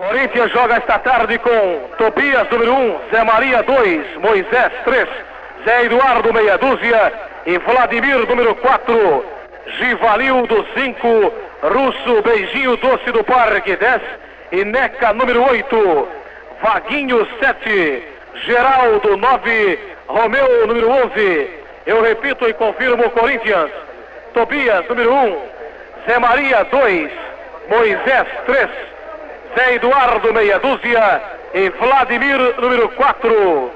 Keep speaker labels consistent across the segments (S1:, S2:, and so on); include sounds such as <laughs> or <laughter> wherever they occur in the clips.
S1: Corinthians joga esta tarde com Tobias, número 1, Zé Maria, 2, Moisés, 3, Zé Eduardo, meia dúzia e Vladimir, número 4, Givalildo, 5, Russo, Beijinho Doce do Parque, 10 e Neca, número 8, Vaguinho, 7, Geraldo, 9, Romeu, número 11. Eu repito e confirmo, Corinthians, Tobias, número 1, Zé Maria, 2, Moisés, 3, Zé Eduardo, meia dúzia, e Vladimir, número 4,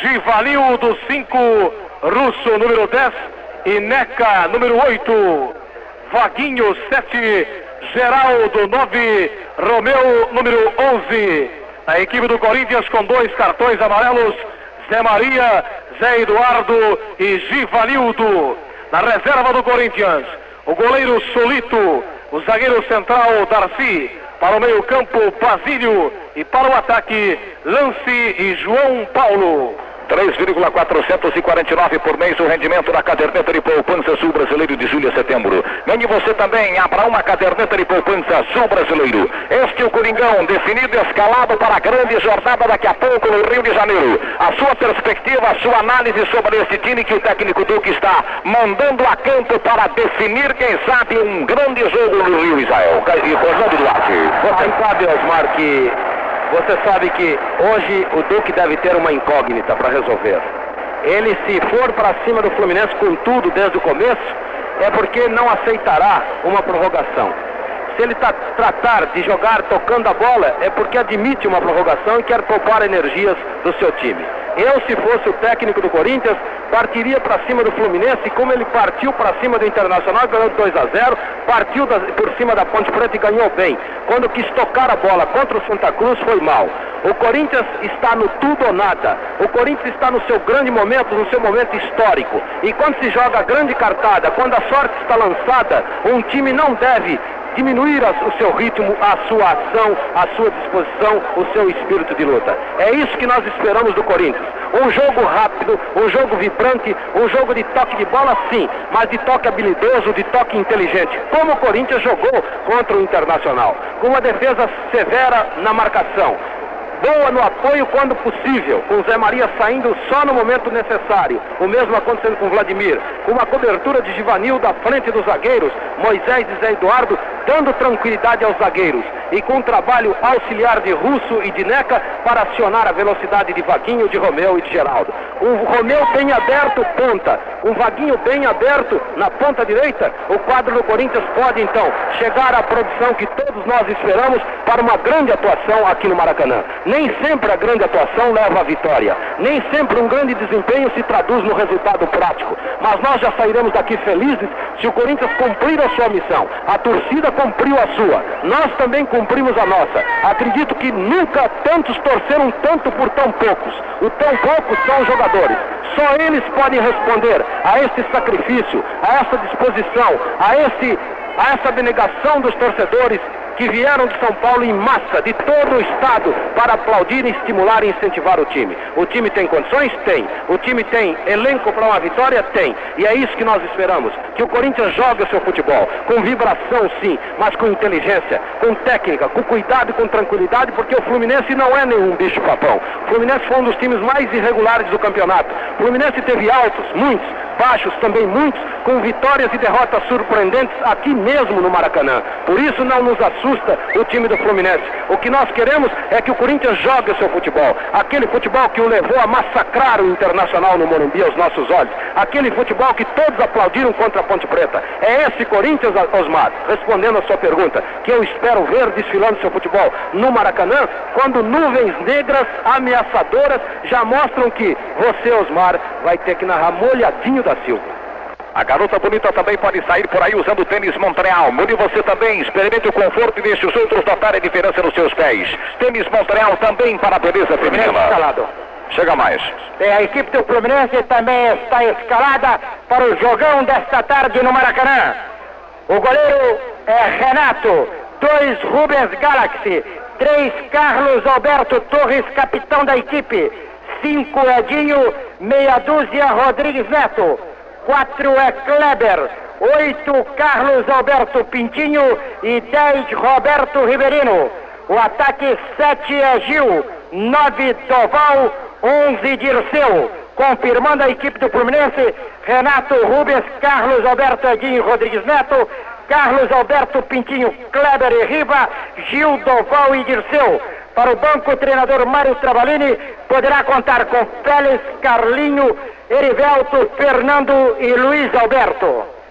S1: Givalildo, 5, Russo, número 10, e Neca, número 8, Vaguinho, 7, Geraldo, 9, Romeu, número 11. A equipe do Corinthians com dois cartões amarelos, Zé Maria, Zé Eduardo e Givalildo. Na reserva do Corinthians, o goleiro Solito, o zagueiro central Darcy, para o meio-campo Basílio e para o ataque Lance e João Paulo.
S2: 3,449 por mês o rendimento da caderneta de poupança Sul Brasileiro de julho a setembro. Ganhe você também, abra uma caderneta de poupança Sul Brasileiro. Este é o Coringão, definido escalado para a grande jornada daqui a pouco no Rio de Janeiro. A sua perspectiva, a sua análise sobre esse time que o técnico Duque está mandando a campo para definir, quem sabe, um grande jogo no Rio Israel. E Fernando Duarte.
S3: Você sabe, Osmar, que você sabe que hoje o Duque deve ter uma incógnita para resolver. Ele, se for para cima do Fluminense com tudo desde o começo, é porque não aceitará uma prorrogação. Se ele tá, tratar de jogar tocando a bola, é porque admite uma prorrogação e quer poupar energias do seu time. Eu, se fosse o técnico do Corinthians, partiria para cima do Fluminense, como ele partiu para cima do Internacional, ganhou 2 a 0, partiu da, por cima da Ponte Preta e ganhou bem. Quando quis tocar a bola contra o Santa Cruz, foi mal. O Corinthians está no tudo ou nada. O Corinthians está no seu grande momento, no seu momento histórico. E quando se joga grande cartada, quando a sorte está lançada, um time não deve diminuir o seu ritmo, a sua ação, a sua disposição, o seu espírito de luta. É isso que nós esperamos do Corinthians. Um jogo rápido, um jogo vibrante, um jogo de toque de bola, sim, mas de toque habilidoso, de toque inteligente, como o Corinthians jogou contra o Internacional, com uma defesa severa na marcação, boa no apoio quando possível, com Zé Maria saindo só no momento necessário. O mesmo acontecendo com Vladimir, com uma cobertura de Givanil da frente dos zagueiros, Moisés e Zé Eduardo dando tranquilidade aos zagueiros e com trabalho auxiliar de Russo e de Neca para acionar a velocidade de Vaguinho, de Romeu e de Geraldo. Um Romeu bem aberto, ponta. Um Vaguinho bem aberto na ponta direita. O quadro do Corinthians pode então chegar à produção que todos nós esperamos para uma grande atuação aqui no Maracanã. Nem sempre a grande atuação leva à vitória. Nem sempre um grande desempenho se traduz no resultado prático. Mas nós já sairemos daqui felizes se o Corinthians cumprir a sua missão. A torcida cumpriu a sua. Nós também cumprimos a nossa. Acredito que nunca tantos torceram tanto por tão poucos. O tão poucos são os jogadores. Só eles podem responder a esse sacrifício, a essa disposição, a, esse, a essa abnegação dos torcedores que vieram de São Paulo em massa, de todo o estado, para aplaudir, estimular e incentivar o time. O time tem condições? Tem. O time tem elenco para uma vitória? Tem. E é isso que nós esperamos. Que o Corinthians jogue o seu futebol. Com vibração, sim, mas com inteligência, com técnica, com cuidado e com tranquilidade, porque o Fluminense não é nenhum bicho-papão. O Fluminense foi um dos times mais irregulares do campeonato. O Fluminense teve altos, muitos, baixos também muitos, com vitórias e derrotas surpreendentes aqui mesmo no Maracanã. Por isso não nos assusta o time do Fluminense. O que nós queremos é que o Corinthians jogue o seu futebol. Aquele futebol que o levou a massacrar o Internacional no Morumbi aos nossos olhos. Aquele futebol que todos aplaudiram contra a Ponte Preta. É esse Corinthians, Osmar, respondendo a sua pergunta, que eu espero ver desfilando seu futebol no Maracanã, quando nuvens negras ameaçadoras já mostram que você, Osmar, vai ter que narrar molhadinho da Silva.
S2: A garota bonita também pode sair por aí usando tênis Montreal. Mude você também. Experimente o conforto e deixe os outros notar a diferença nos seus pés. Tênis Montreal também para a beleza feminina.
S3: Escalado.
S2: Chega mais.
S4: E a equipe do Fluminense também está escalada para o jogão desta tarde no Maracanã. O goleiro é Renato. Dois Rubens Galaxy. Três Carlos Alberto Torres, capitão da equipe. Cinco Edinho. Meia dúzia Rodrigues Neto. 4 é Kleber, 8 Carlos Alberto Pintinho e 10 Roberto Riverino. O ataque 7 é Gil, 9 Doval, 11 Dirceu. Confirmando a equipe do Fluminense, Renato Rubens, Carlos Alberto Edinho Rodrigues Neto, Carlos Alberto Pintinho, Kleber e Riva, Gil Doval e Dirceu. Para o banco, o treinador Mário Travalini poderá contar com Félix, Carlinho, Erivelto, Fernando e Luiz Alberto.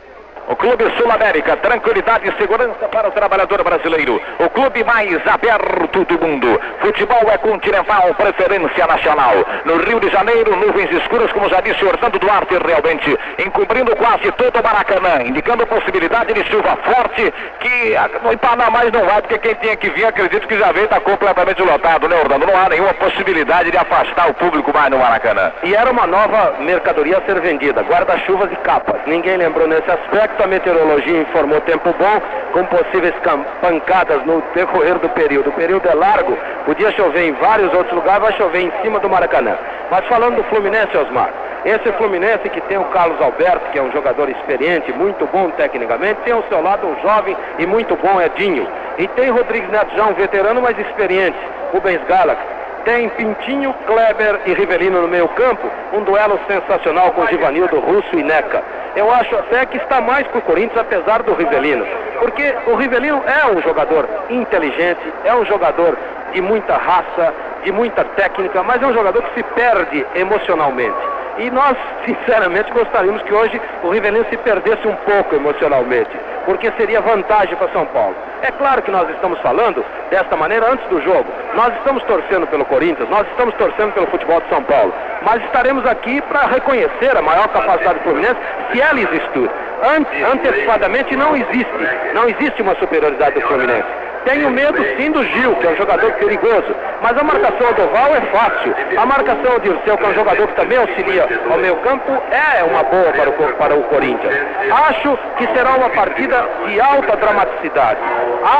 S2: O Clube Sul-América, tranquilidade e segurança para o trabalhador brasileiro. O clube mais aberto do mundo. Futebol é continental, preferência nacional. No Rio de Janeiro, nuvens escuras, como já disse Orlando Duarte, realmente encobrindo quase todo o Maracanã, indicando possibilidade de chuva forte, que no Panamá não vai, porque quem tinha que vir, acredito que já veio, está completamente lotado, né, Orlando? Não há nenhuma possibilidade de afastar o público mais no Maracanã.
S3: E era uma nova mercadoria a ser vendida, guarda-chuvas e capas. Ninguém lembrou nesse aspecto a meteorologia informou tempo bom, com possíveis pancadas no decorrer do período. O período é largo, podia chover em vários outros lugares, vai chover em cima do Maracanã. Mas falando do Fluminense, Osmar, esse Fluminense que tem o Carlos Alberto, que é um jogador experiente, muito bom tecnicamente, tem ao seu lado um jovem e muito bom Edinho. E tem Rodrigues Neto já um veterano, mas experiente, Rubens Galaxy. Tem Pintinho, Kleber e Rivelino no meio campo, um duelo sensacional com Givanildo, Russo e Neca. Eu acho até que está mais para o Corinthians, apesar do Rivelino. Porque o Rivelino é um jogador inteligente, é um jogador de muita raça, de muita técnica, mas é um jogador que se perde emocionalmente. E nós, sinceramente, gostaríamos que hoje o Rivelino se perdesse um pouco emocionalmente, porque seria vantagem para São Paulo. É claro que nós estamos falando desta maneira antes do jogo. Nós estamos torcendo pelo Corinthians, nós estamos torcendo pelo futebol de São Paulo, mas estaremos aqui para reconhecer a maior capacidade do Fluminense, se ela existir. Ante, antecipadamente não existe, não existe uma superioridade do Fluminense. Tenho medo sim do Gil, que é um jogador perigoso. Mas a marcação ao Doval é fácil. A marcação ao Dirceu, que é um jogador que também auxilia ao meio campo, é uma boa para o, para o Corinthians. Acho que será uma partida de alta dramaticidade.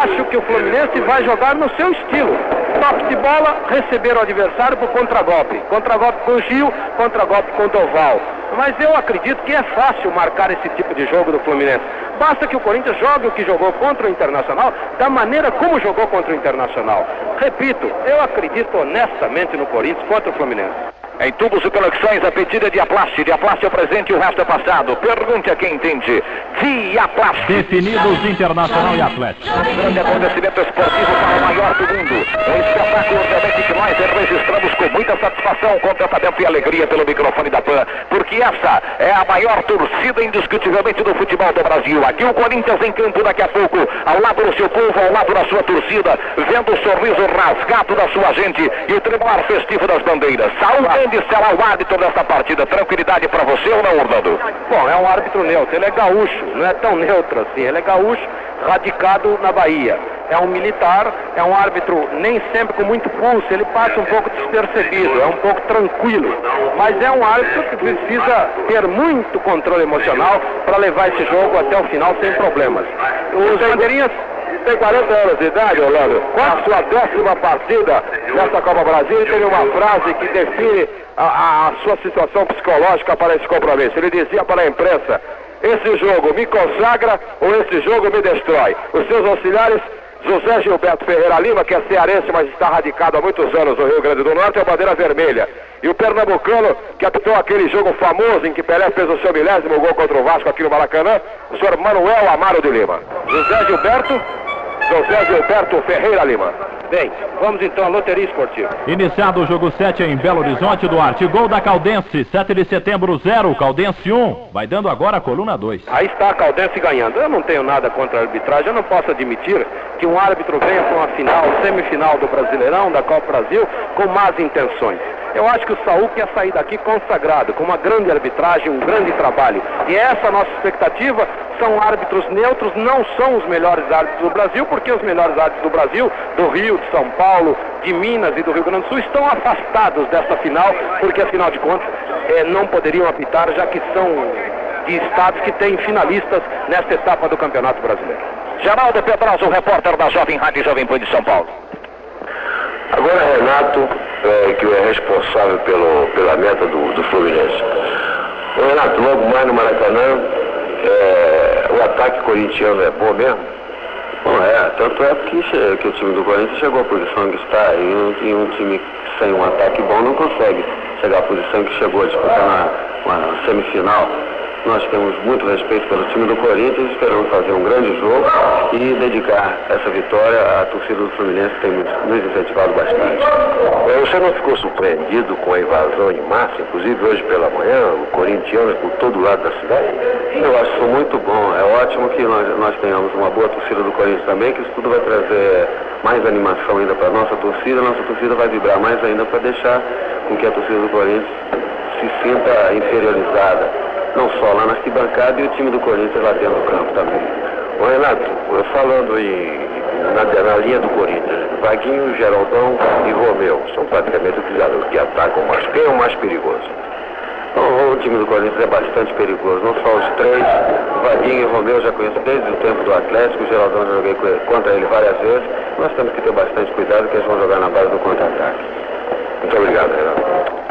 S3: Acho que o Fluminense vai jogar no seu estilo. Toque de bola, receber o adversário por contragolpe. Contragolpe com o Gil, contragolpe com o Doval. Mas eu acredito que é fácil marcar esse tipo de jogo do Fluminense. Basta que o Corinthians jogue o que jogou contra o Internacional da maneira como jogou contra o Internacional. Repito, eu acredito honestamente no Corinthians contra o Fluminense.
S2: Em tubos e conexões, a pedida de Diaplast. Diaplast é o presente e o resto é passado. Pergunte a quem entende. Diaplast.
S5: Definidos Internacional e Atlético.
S2: Um grande acontecimento esportivo para o maior do mundo. Um espetáculo realmente que nós registramos com muita satisfação, contentamento e alegria pelo microfone da PAN. Porque essa é a maior torcida indiscutivelmente do futebol do Brasil. Aqui o Corinthians em campo daqui a pouco, ao lado do seu povo, ao lado da sua torcida, vendo o sorriso rasgado da sua gente e o tribunal festivo das bandeiras. Saúde será o árbitro dessa partida. Tranquilidade para você ou não, Orlando?
S3: Bom, é um árbitro neutro. Ele é gaúcho, não é tão neutro assim. Ele é gaúcho, radicado na Bahia. É um militar, é um árbitro nem sempre com muito pulso, ele passa um pouco despercebido, é um pouco tranquilo. Mas é um árbitro que precisa ter muito controle emocional para levar esse jogo até o final sem problemas. Os bandeirinhas tem 40 anos de idade, Orlando. A sua décima partida nessa Copa Brasil, tem uma frase que define a, a sua situação psicológica para esse compromisso. Ele dizia para a imprensa: esse jogo me consagra ou esse jogo me destrói. Os seus auxiliares José Gilberto Ferreira Lima, que é cearense, mas está radicado há muitos anos no Rio Grande do Norte, é a bandeira vermelha. E o pernambucano, que apitou aquele jogo famoso em que Pelé fez o seu milésimo gol contra o Vasco aqui no Maracanã, o senhor Manuel Amaro de Lima. José Gilberto, José Gilberto Ferreira Lima. Bem, vamos então à loteria esportiva.
S5: Iniciado o jogo 7 em Belo Horizonte, Duarte. Gol da Caldense, 7 de setembro, 0. Caldense 1. Vai dando agora a coluna 2.
S3: Aí está a Caldense ganhando. Eu não tenho nada contra a arbitragem. Eu não posso admitir que um árbitro venha para uma final, semifinal do Brasileirão, da Copa Brasil, com más intenções. Eu acho que o Saúl quer sair daqui consagrado, com uma grande arbitragem, um grande trabalho. E essa é a nossa expectativa. São árbitros neutros, não são os melhores árbitros do Brasil, porque os melhores árbitros do Brasil, do Rio, de São Paulo, de Minas e do Rio Grande do Sul, estão afastados dessa final, porque afinal de contas eh, não poderiam apitar, já que são de estados que têm finalistas nesta etapa do Campeonato Brasileiro.
S2: Geraldo Pedroso, repórter da Jovem Rádio Jovem Pan de São Paulo.
S6: Agora Renato, é, que é responsável pelo, pela meta do, do Fluminense. Renato, logo mais no Maracanã, é, o ataque corintiano é bom mesmo?
S7: Bom, é.
S6: tanto é que, que o time do Corinthians chegou à posição que está e e um time sem um ataque bom não consegue chegar à posição que chegou a disputar na, na semifinal. Nós temos muito respeito pelo time do Corinthians, esperamos fazer um grande jogo e dedicar essa vitória à torcida do Fluminense, que tem nos incentivado bastante.
S7: Você não ficou surpreendido com a invasão em massa, inclusive hoje pela manhã, o corintiano por todo lado da cidade?
S6: Eu acho isso muito bom. É ótimo que nós, nós tenhamos uma boa torcida do Corinthians também, que isso tudo vai trazer mais animação ainda para a nossa torcida. Nossa torcida vai vibrar mais ainda para deixar com que a torcida do Corinthians se sinta inferiorizada não só lá na arquibancada e o time do Corinthians lá dentro do campo também.
S7: Ô Renato, falando em, na, na linha do Corinthians, Vaguinho, Geraldão e Romeu, são praticamente os que atacam mais. Quem é o mais perigoso?
S6: Então, o time do Corinthians é bastante perigoso, não só os três, Vaguinho e Romeu eu já conheço desde o tempo do Atlético, o Geraldão já joguei contra ele várias vezes, nós temos que ter bastante cuidado que eles vão jogar na base do contra-ataque.
S7: Muito obrigado, Renato.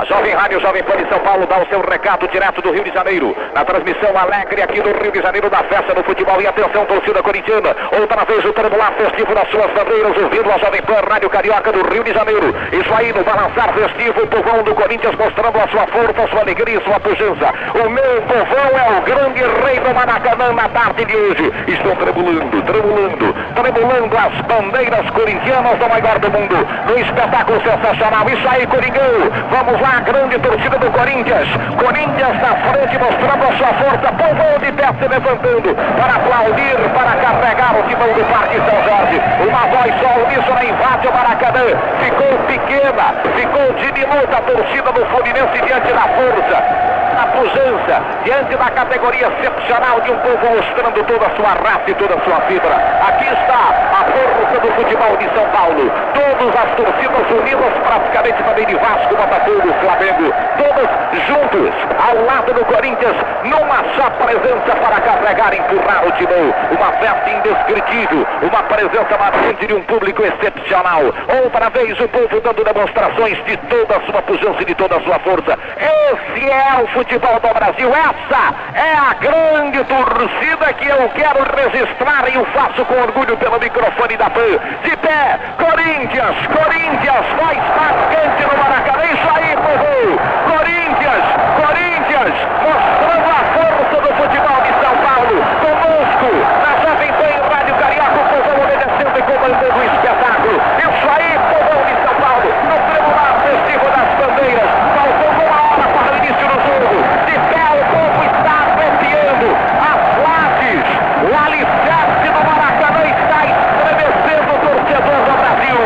S2: A Jovem Rádio Jovem Pan de São Paulo dá o seu recado direto do Rio de Janeiro. Na transmissão alegre aqui do Rio de Janeiro da festa do futebol. E atenção, torcida corintiana. Outra vez o tremular festivo das suas bandeiras, ouvindo a Jovem Pan Rádio Carioca do Rio de Janeiro. Isso aí no balançar festivo, o povão do Corinthians mostrando a sua força, a sua alegria e sua pujança. O meu povão é o grande rei do Maracanã na tarde de hoje. Estão tremulando, tremulando, tremulando as bandeiras corintianas do maior do mundo. No espetáculo sensacional. Isso aí, Coringão. Vamos lá a grande torcida do Corinthians. Corinthians na frente mostrando a sua força. Povo de pé se levantando para aplaudir, para carregar o timão do Parque São Jorge. Uma voz só uníssona invade o Maracanã. Ficou pequena, ficou diminuta a torcida do Fluminense diante da força na pujança, diante da categoria excepcional de um povo mostrando toda a sua raça e toda a sua fibra. Aqui está a força do futebol de São Paulo. Todas as torcidas unidas, praticamente também de Vasco, Botafogo, Flamengo, todas juntos, ao lado do Corinthians, numa só presença para carregar e empurrar o timão. Uma festa indescritível, uma presença marcante de um público excepcional. Outra vez o povo dando demonstrações de toda a sua pujança e de toda a sua força. Esse é o futebol futebol do Brasil. Essa é a grande torcida que eu quero registrar e o faço com orgulho pelo microfone da PAN. De pé, Corinthians, Corinthians vai estar quente no Maracanã. Isso aí, povo! Corinthians, Corinthians, mostrando a força do futebol de São Paulo. Conosco, na Jovem Pan Rádio Carioca, o povo obedecendo e comandando o espetáculo. Isso aí, povo de São Paulo, no tribunal festivo das bandeiras. Faltando uma hora para o início do jogo. De pé, o povo está arrepiando. As lajes, o alicerce do Maracanã está estremecendo o torcedor do Brasil.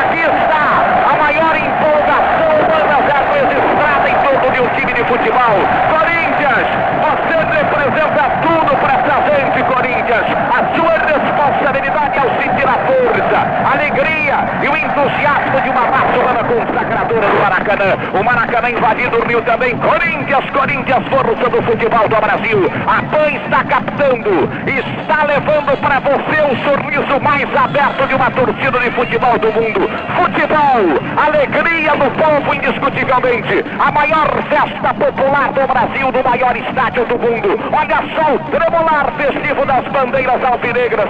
S2: Aqui está a maior empolgação humana já registrada em torno de um time de futebol. Corinthians, você representa tudo para essa gente, Corinthians. A sua responsabilidade ao sentir a força, a alegria e o entusiasmo de uma Barcelona consagradora do Maracanã. O Maracanã invadindo o Rio também. Corinthians, Corinthians, força do futebol do Brasil. A PAN está captando, está levando para você o sorriso mais aberto de uma torcida de futebol do mundo. Futebol, alegria do povo indiscutivelmente. A maior festa popular do Brasil, do maior estádio do mundo. Olha só o tremular festivo das bandeiras alvinegras,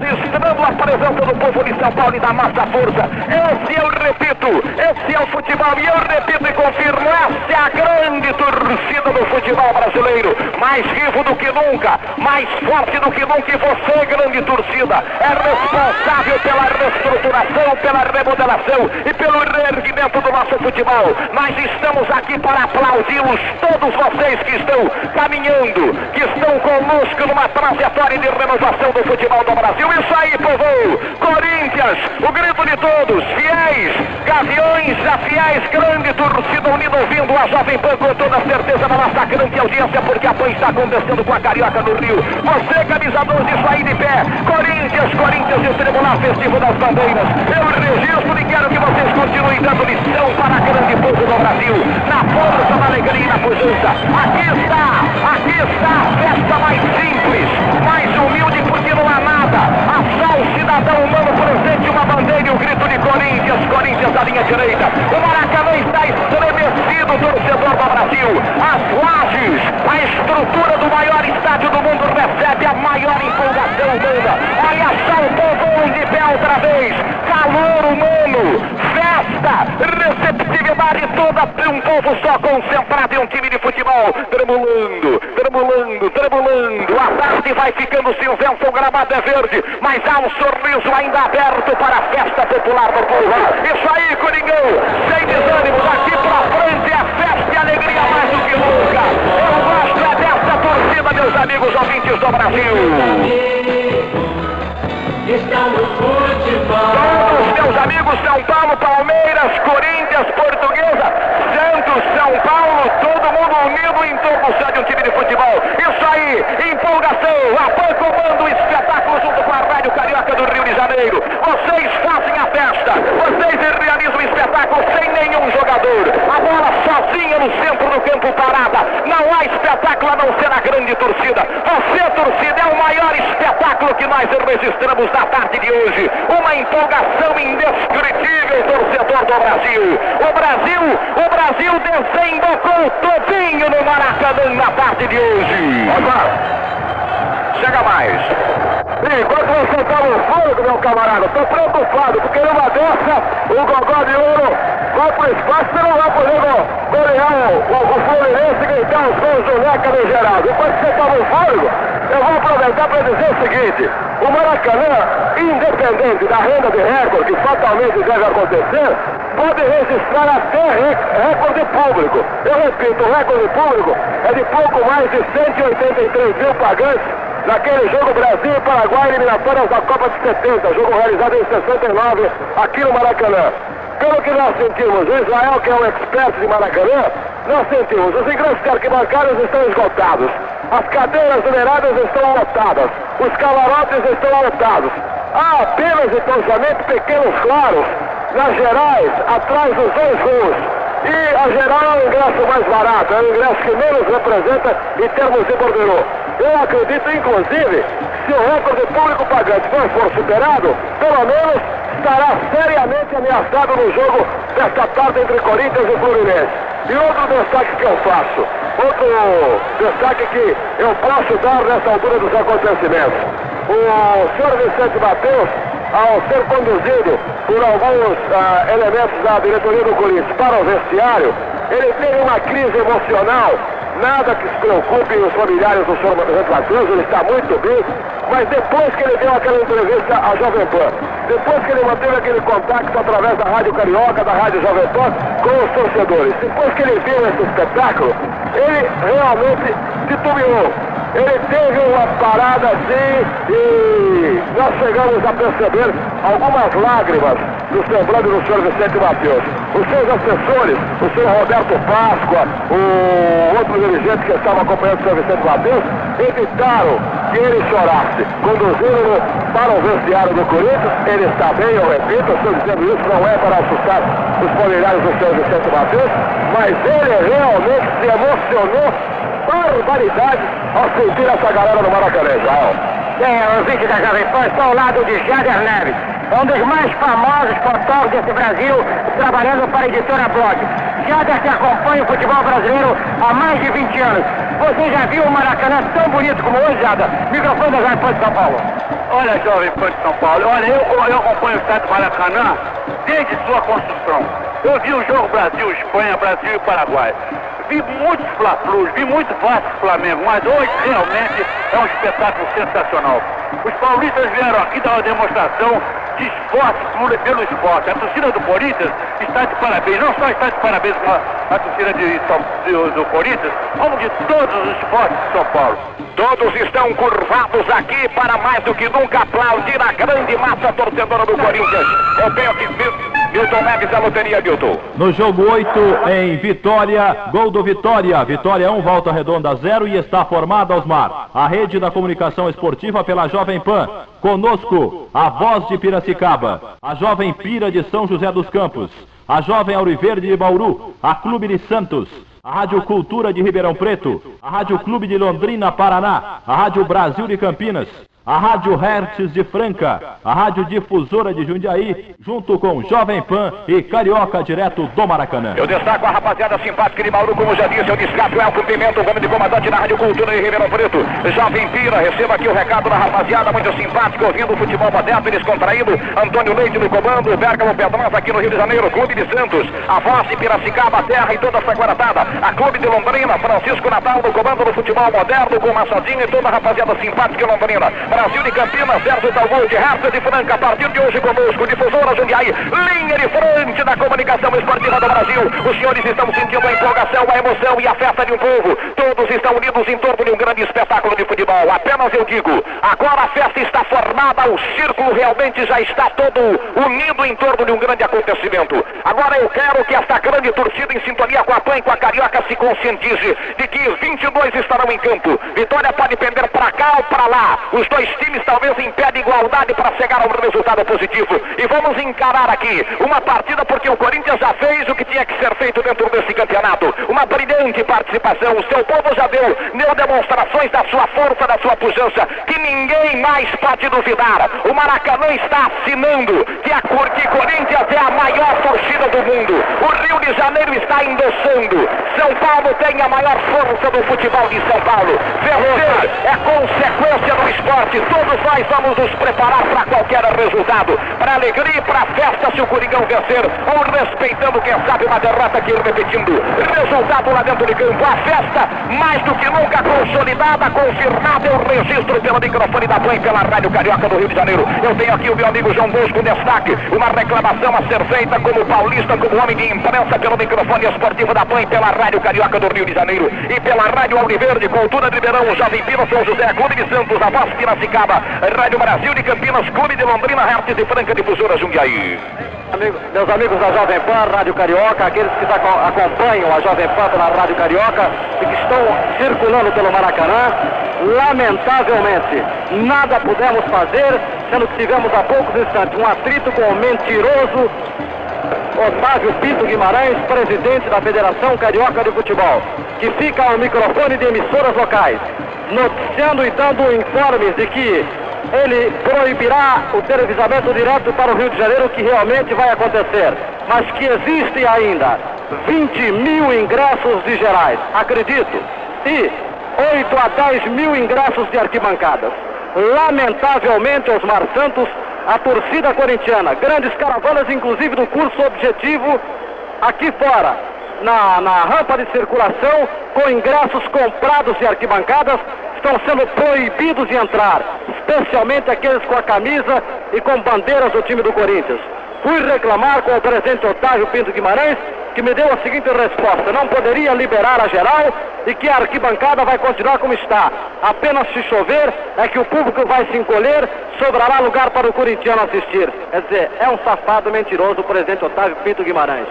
S2: registrando a presença do povo de São Paulo e da nossa força. Esse eu repito, esse é o futebol e eu repito e confirmo, essa é a grande torcida do futebol brasileiro. Mais vivo do que nunca, mais forte do que nunca e você, grande torcida, é responsável pela reestruturação, pela remodelação e pelo reerguimento do nosso futebol. Nós estamos aqui para aplaudi-los, todos vocês que estão caminhando, que estão conosco numa trajetória de renovação do futebol do Brasil. Isso aí, povo! Corinthians, o grito de todos, fiéis, gaviões, a fiéis, grande torcida unida ouvindo a Jovem Pan com toda certeza na nossa grande audiência, porque a Pan está acontecendo com a Carioca do Rio. Você, camisa 12, isso aí de pé. Corinthians, Corinthians e o Tribunal Festivo das Bandeiras. Eu registro e quero que vocês continuem dando lição para grande povo do Brasil, na força, na alegria e na pujança. Aqui está, aqui está a festa mais simples, mais humilde, porque não há nada. Só o cidadão humano uma bandeira e o grito de Corinthians, Corinthians da linha direita. O Maracanã está estremecido, torcedor do Brasil. As lajes, a estrutura do maior estádio do mundo recebe a maior empolgação humana. Olha só o povo de pé outra vez. Calor humano, festa, receptividade toda um povo só concentrado em um time de futebol. Tremulando, tremulando, tremulando. A tarde vai ficando cinzenta, o gramado é verde, mas há um sorriso ainda aberto para a festa popular do povo. Isso aí, Coringão, sem desânimo, daqui pra frente Eu gosto é dessa torcida, meus amigos ouvintes do Brasil. Todos meus amigos São Paulo, Palmeiras, Corinthians, Portuguesa, Santos, São Paulo, todo mundo unido em torno de um time de futebol. Isso aí, empolgação, a PAN comanda o espetáculo junto com a Rádio Carioca do Rio de Janeiro. A festa, vocês realizam o espetáculo sem nenhum jogador. A bola sozinha no centro do campo parada. Não há espetáculo a não ser a grande torcida. Você, torcida, é o maior espetáculo que nós registramos na tarde de hoje. Uma empolgação indescritível, torcedor do Brasil. O Brasil, o Brasil desembocou todinho no Maracanã na tarde de hoje. Chega mais.
S8: Enquanto você está no fogo, meu camarada, estou preocupado, porque numa dessa, o Gogó de Ouro vai pro espaço e não vai poder golear o, o, o Fluminense e gritar os gols do Leca no Geraldo. Enquanto você está no fogo, eu vou aproveitar para dizer o seguinte, o Maracanã, independente da renda de recorde que fatalmente deve acontecer, pode registrar até recorde público. Eu repito, o recorde público é de pouco mais de 183 mil pagantes naquele jogo Brasil e Paraguai eliminatórias da Copa de 70, jogo realizado em 69 aqui no Maracanã. Pelo que nós sentimos, o Israel, que é um expert de Maracanã, nós sentimos, os ingressos de arquibancadas estão esgotados, as cadeiras numeradas estão lotadas, os camarotes estão lotados. Há apenas e tão pequenos claros nas gerais, atrás dos dois gols. E a geral é o ingresso mais barato, é o ingresso que menos representa em termos de borderô. Eu acredito, inclusive, se o recorde público pagante não for superado, pelo menos estará seriamente ameaçado no jogo desta tarde entre Corinthians e Fluminense. E outro destaque que eu faço, outro destaque que eu posso dar nessa altura dos acontecimentos. O senhor Vicente Mateus, ao ser conduzido por alguns ah, elementos da diretoria do Corinthians para o vestiário, ele teve uma crise emocional Nada que se preocupe os familiares do senhor Renato Cruz, ele está muito bem, mas depois que ele deu aquela entrevista à Jovem Pan, depois que ele manteve aquele contato através da Rádio Carioca, da Rádio Jovem Pan, com os torcedores, depois que ele viu esse espetáculo, ele realmente titubeou. Ele teve uma parada assim e nós chegamos a perceber algumas lágrimas no semblante do senhor Vicente Matheus. Os seus assessores, o senhor Roberto Páscoa, o outro dirigente que estava acompanhando o senhor Vicente Matheus, evitaram que ele chorasse. Conduziram-no para o vestiário do Corinthians, ele está bem, eu repito, estou dizendo isso, não é para assustar os familiares do senhor Vicente Matheus, mas ele realmente se emocionou barbaridade ao sentir essa galera no Maracanã, Israel.
S4: Bem, o vídeo da Jovem Pan está ao lado de Jader Neves, um dos mais famosos fotógrafos desse Brasil, trabalhando para a editora Blog. Jader que acompanha o futebol brasileiro há mais de 20 anos. Você já viu o Maracanã tão bonito como hoje, Jader? Microfone da Jovem Pan de São Paulo.
S8: Olha, Jovem Pan de São Paulo, olha, eu, eu acompanho o estádio Maracanã desde sua construção. Eu vi o jogo Brasil-Espanha, Brasil e Paraguai vi muitos Fla-Flus, vi muito Vasco Flamengo, mas hoje realmente é um espetáculo sensacional. Os paulistas vieram aqui dar uma demonstração de esforço pelo esporte. A torcida do Corinthians está de parabéns, não só está de parabéns com a, a torcida de do, do Corinthians, como de todos os esportes de São Paulo.
S2: Todos estão curvados aqui para mais do que nunca aplaudir a grande massa torcedora do Corinthians. Eu tenho que Milton Neves, a loteria, Milton.
S5: No jogo 8, em Vitória, gol do Vitória. Vitória 1, volta redonda 0 e está formada, Osmar. A rede da comunicação esportiva pela Jovem Pan. Conosco, a voz de Piracicaba, a Jovem Pira de São José dos Campos, a Jovem Auriverde de Bauru, a Clube de Santos, a Rádio Cultura de Ribeirão Preto, a Rádio Clube de Londrina, Paraná, a Rádio Brasil de Campinas, a Rádio Hertz de Franca, a Rádio Difusora de Jundiaí, junto com Jovem Pan e Carioca direto do Maracanã.
S2: Eu destaco a rapaziada simpática de Mauro, como já disse, eu destaco o cumprimento, o nome de comandante na Rádio Cultura de Ribeirão Preto. Jovem Pira, receba aqui o recado da rapaziada, muito simpática, ouvindo o futebol moderno e descontraído. Antônio Leite no comando, Bergamo Pedrosa aqui no Rio de Janeiro, Clube de Santos, a voz de Piracicaba, Terra e toda essa guaratada. A Clube de Londrina, Francisco Natal no comando do futebol moderno, com Massadinho e toda a rapaziada simpática Londrina. Brasil de Campinas, Sérgio Talvão de Raça de Franca, a partir de hoje conosco, difusora Jundiaí, linha de frente da comunicação esportiva do Brasil. Os senhores estão sentindo a empolgação, a emoção e a festa de um povo. Todos estão unidos em torno de um grande espetáculo de futebol. Apenas eu digo, agora a festa está formada, o círculo realmente já está todo unido em torno de um grande acontecimento. Agora eu quero que esta grande torcida em sintonia com a PAN e com a Carioca se conscientize de que 22 estarão em campo. Vitória pode perder para cá ou para lá. Os dois times talvez em pé de igualdade para chegar a um resultado positivo. E vamos encarar aqui uma partida porque o Corinthians já fez o que tinha que ser feito dentro desse campeonato. Uma brilhante participação. O seu povo já deu, deu demonstrações da sua força, da sua pujança, que ninguém mais pode duvidar. O Maracanã está assinando que a que Corinthians é a maior torcida do mundo. O Rio de Janeiro está endossando. São Paulo tem a maior força do futebol de São Paulo. Vencer é consequência do esporte. Todos nós vamos nos preparar para qualquer resultado. Para alegria e para festa se o Coringão vencer. Ou respeitando, quem sabe, uma derrota aqui repetindo. Resultado lá dentro de campo. A festa, mais do que nunca consolidada, confirmada. Eu registro pelo microfone da Play, pela Rádio Carioca do Rio de Janeiro. Eu tenho aqui o meu amigo João Bosco, destaque. Uma reclamação a ser feita como paulista, como homem de imprensa, pelo microfone esportivo da Play, pela Rádio Carioca do Rio de Janeiro. E pela Rádio Alviverde, Cultura de Ribeirão, Jovem Pino, São José, Clube de Santos, a Voz Piracicaba, Rádio Brasil de Campinas, Clube de Londrina, Hertz de Franca, Difusora Jundiaí.
S9: Meus amigos da Jovem Pan, Rádio Carioca, aqueles que acompanham a Jovem Pan pela Rádio Carioca e que estão circulando pelo Maracanã, lamentavelmente, nada pudemos fazer, sendo que tivemos há poucos instantes um atrito com o mentiroso Otávio Pinto Guimarães, presidente da Federação Carioca de Futebol, que fica ao microfone de emissoras locais, noticiando e dando informes de que ele proibirá o televisamento direto para o Rio de Janeiro, que realmente vai acontecer, mas que existe ainda 20 mil ingressos de gerais, acredito, e 8 a 10 mil ingressos de arquibancadas. Lamentavelmente, Osmar Santos, a torcida corintiana, grandes caravanas, inclusive do curso objetivo, aqui fora, na, na rampa de circulação, com ingressos comprados de arquibancadas, estão sendo proibidos de entrar, especialmente aqueles com a camisa e com bandeiras do time do Corinthians. Fui reclamar com o presidente Otávio Pinto Guimarães, que me deu a seguinte resposta: não poderia liberar a geral e que a arquibancada vai continuar como está. Apenas se chover é que o público vai se encolher, sobrará lugar para o corintiano assistir. Quer dizer, é um safado mentiroso o presidente Otávio Pinto Guimarães.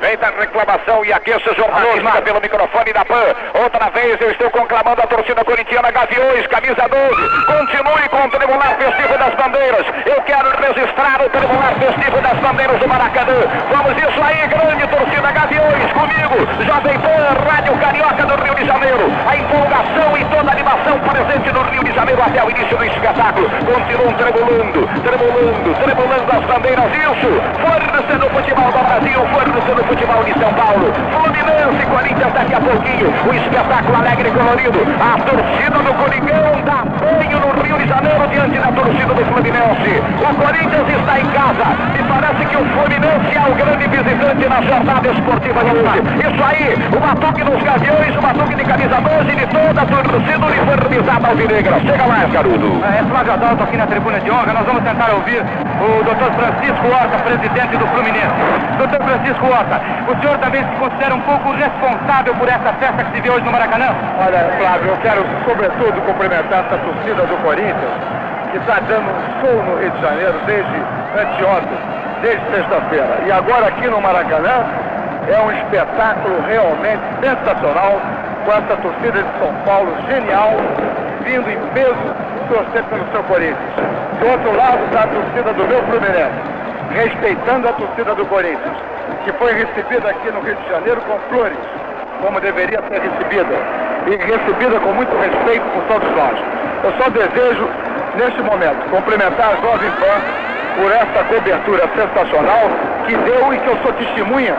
S2: Feita a reclamação e aqueça jornalista pelo microfone da PAN. Outra vez eu estou conclamando a torcida corintiana Gaviões, camisa 12. Continue com o tribular festivo das bandeiras. Eu quero registrar o tribular festivo das bandeiras do Maracanã. Vamos isso aí, grande torcida Gaviões, comigo. Jovem Pan, Rádio Carioca do Rio de Janeiro. A empolgação e toda a animação presente no Rio de Janeiro até o início do espetáculo. Continuam tremulando, tremulando, tremulando as bandeiras. Isso, força do futebol do Brasil, força do futebol de São Paulo. Fluminense e Corinthians daqui a pouquinho. O espetáculo alegre e colorido. A torcida do Coringão dá banho no Rio de Janeiro diante da torcida do Fluminense. O Corinthians está em casa. Me parece que o Fluminense é o grande visitante na jornada esportiva de hoje. Isso aí, o batuque dos Gaviões, o batuque de camisa 12 de toda a torcida uniformizada alvinegra. Chega mais, Carudo.
S10: É, Flávio Adalto aqui na tribuna de honra. Nós vamos tentar ouvir o doutor Francisco Horta, presidente do Fluminense. Doutor Francisco Horta, o senhor também se considera um pouco responsável por essa festa que se vê hoje no Maracanã?
S11: Olha, Flávio, eu quero sobretudo cumprimentar essa torcida do Corinthians, que está dando show no Rio de Janeiro desde anteontem, desde sexta-feira. E agora aqui no Maracanã é um espetáculo realmente sensacional, com essa torcida de São Paulo genial, vindo em peso torcer pelo seu Corinthians. Do outro lado está a torcida do meu Fluminense, respeitando a torcida do Corinthians que foi recebida aqui no Rio de Janeiro com flores, como deveria ser recebida, e recebida com muito respeito por todos nós. Eu só desejo neste momento, cumprimentar a Jovem Pan por essa cobertura sensacional que deu e que eu sou testemunha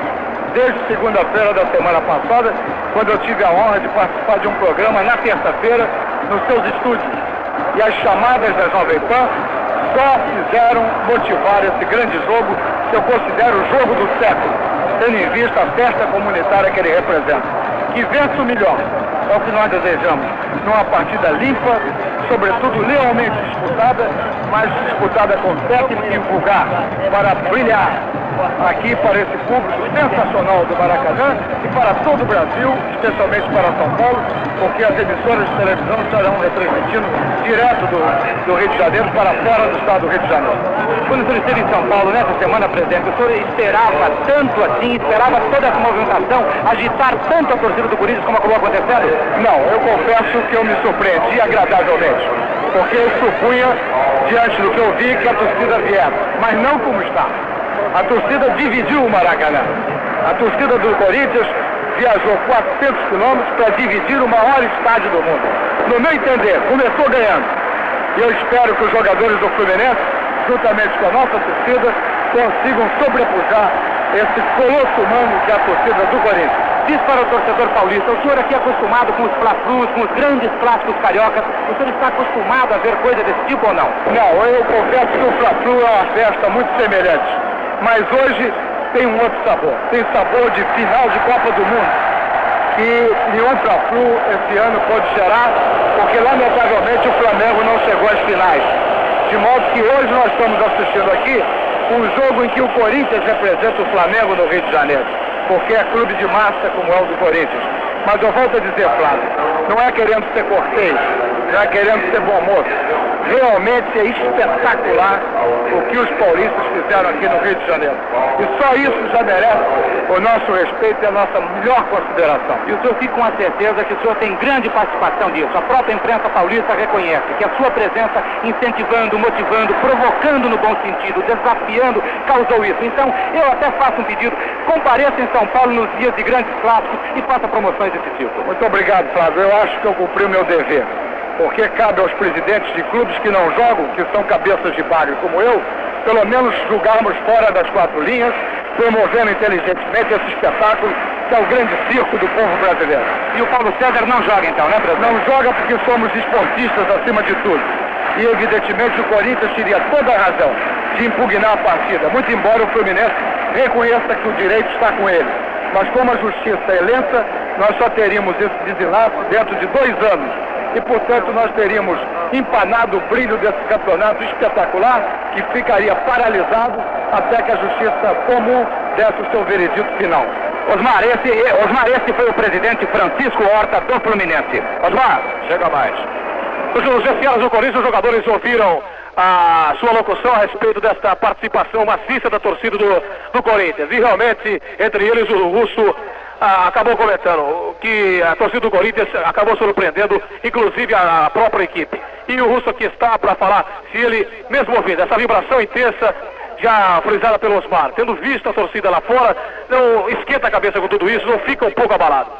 S11: desde segunda-feira da semana passada, quando eu tive a honra de participar de um programa na terça-feira nos seus estúdios. E as chamadas da Jovem Pan só fizeram motivar esse grande jogo, que eu considero o jogo do século, tendo em vista a festa comunitária que ele representa. Que vença o melhor, é o que nós desejamos. Numa partida limpa, sobretudo lealmente disputada, mas disputada com técnica e vulgar, para brilhar aqui para esse público sensacional do Maracanã e para todo o Brasil, especialmente para São Paulo, porque as emissoras de televisão estarão retransmitindo direto do, do Rio de Janeiro para fora do estado do Rio de Janeiro.
S12: Quando o senhor esteve em São Paulo nessa semana, presidente, o senhor esperava tanto assim, esperava toda essa movimentação, agitar tanto a torcida do Corinthians como acabou acontecendo?
S11: Não, eu confesso que eu me surpreendi agradavelmente, porque eu supunha, diante do que eu vi, que a torcida viesse, mas não como está. A torcida dividiu o Maracanã. A torcida do Corinthians viajou 400 quilômetros para dividir o maior estádio do mundo. No meu entender, começou ganhando. E eu espero que os jogadores do Fluminense, juntamente com a nossa torcida, consigam sobrepujar esse colosso humano que é a torcida do Corinthians.
S12: Diz para o torcedor paulista, o senhor aqui é acostumado com os fla com os grandes clássicos cariocas, o senhor está acostumado a ver coisa desse tipo ou não?
S11: Não, eu confesso que o Fla-Flu é uma festa muito semelhante. Mas hoje tem um outro sabor. Tem sabor de final de Copa do Mundo. Que nenhum Fla-Flu esse ano pode gerar, porque lamentavelmente o Flamengo não chegou às finais. De modo que hoje nós estamos assistindo aqui um jogo em que o Corinthians representa o Flamengo no Rio de Janeiro. Porque é clube de massa como é o do Corinthians. Mas eu volto a dizer, Flávio, não é querendo ser cortês, não é querendo ser bom moço. Realmente é espetacular o que os paulistas fizeram aqui no Rio de Janeiro. E só isso já merece o nosso respeito e a nossa melhor consideração.
S12: E o senhor fica com a certeza que o senhor tem grande participação nisso. A própria imprensa paulista reconhece que a sua presença incentivando, motivando, provocando no bom sentido, desafiando, causou isso. Então, eu até faço um pedido, compareça em São Paulo nos dias de grandes clássicos e faça promoções desse tipo.
S11: Muito obrigado, Flávio. Eu acho que eu cumpri o meu dever porque cabe aos presidentes de clubes que não jogam, que são cabeças de barrio como eu, pelo menos julgarmos fora das quatro linhas, promovendo inteligentemente esse espetáculo que é o grande circo do povo brasileiro.
S12: E o Paulo César não joga então, né, presidente?
S11: Não joga porque somos esportistas acima de tudo. E evidentemente o Corinthians teria toda a razão de impugnar a partida, muito embora o Fluminense reconheça que o direito está com ele. Mas como a justiça é lenta, nós só teríamos esse desenlace dentro de dois anos e, portanto, nós teríamos empanado o brilho desse campeonato espetacular que ficaria paralisado até que a justiça comum desse o seu veredito final.
S12: Osmar, esse, Osmar, esse foi o presidente Francisco Horta do Fluminense. Osmar,
S1: chega mais. Os vestiários do Corinthians, os jogadores ouviram a sua locução a respeito desta participação maciça da torcida do, do Corinthians. E realmente, entre eles, o Russo ah, acabou comentando que a torcida do Corinthians acabou surpreendendo, inclusive a, a própria equipe. E o Russo aqui está para falar se ele, mesmo ouvindo essa vibração intensa, já frisada pelo Osmar, tendo visto a torcida lá fora, não esquenta a cabeça com tudo isso, não fica um pouco abalado.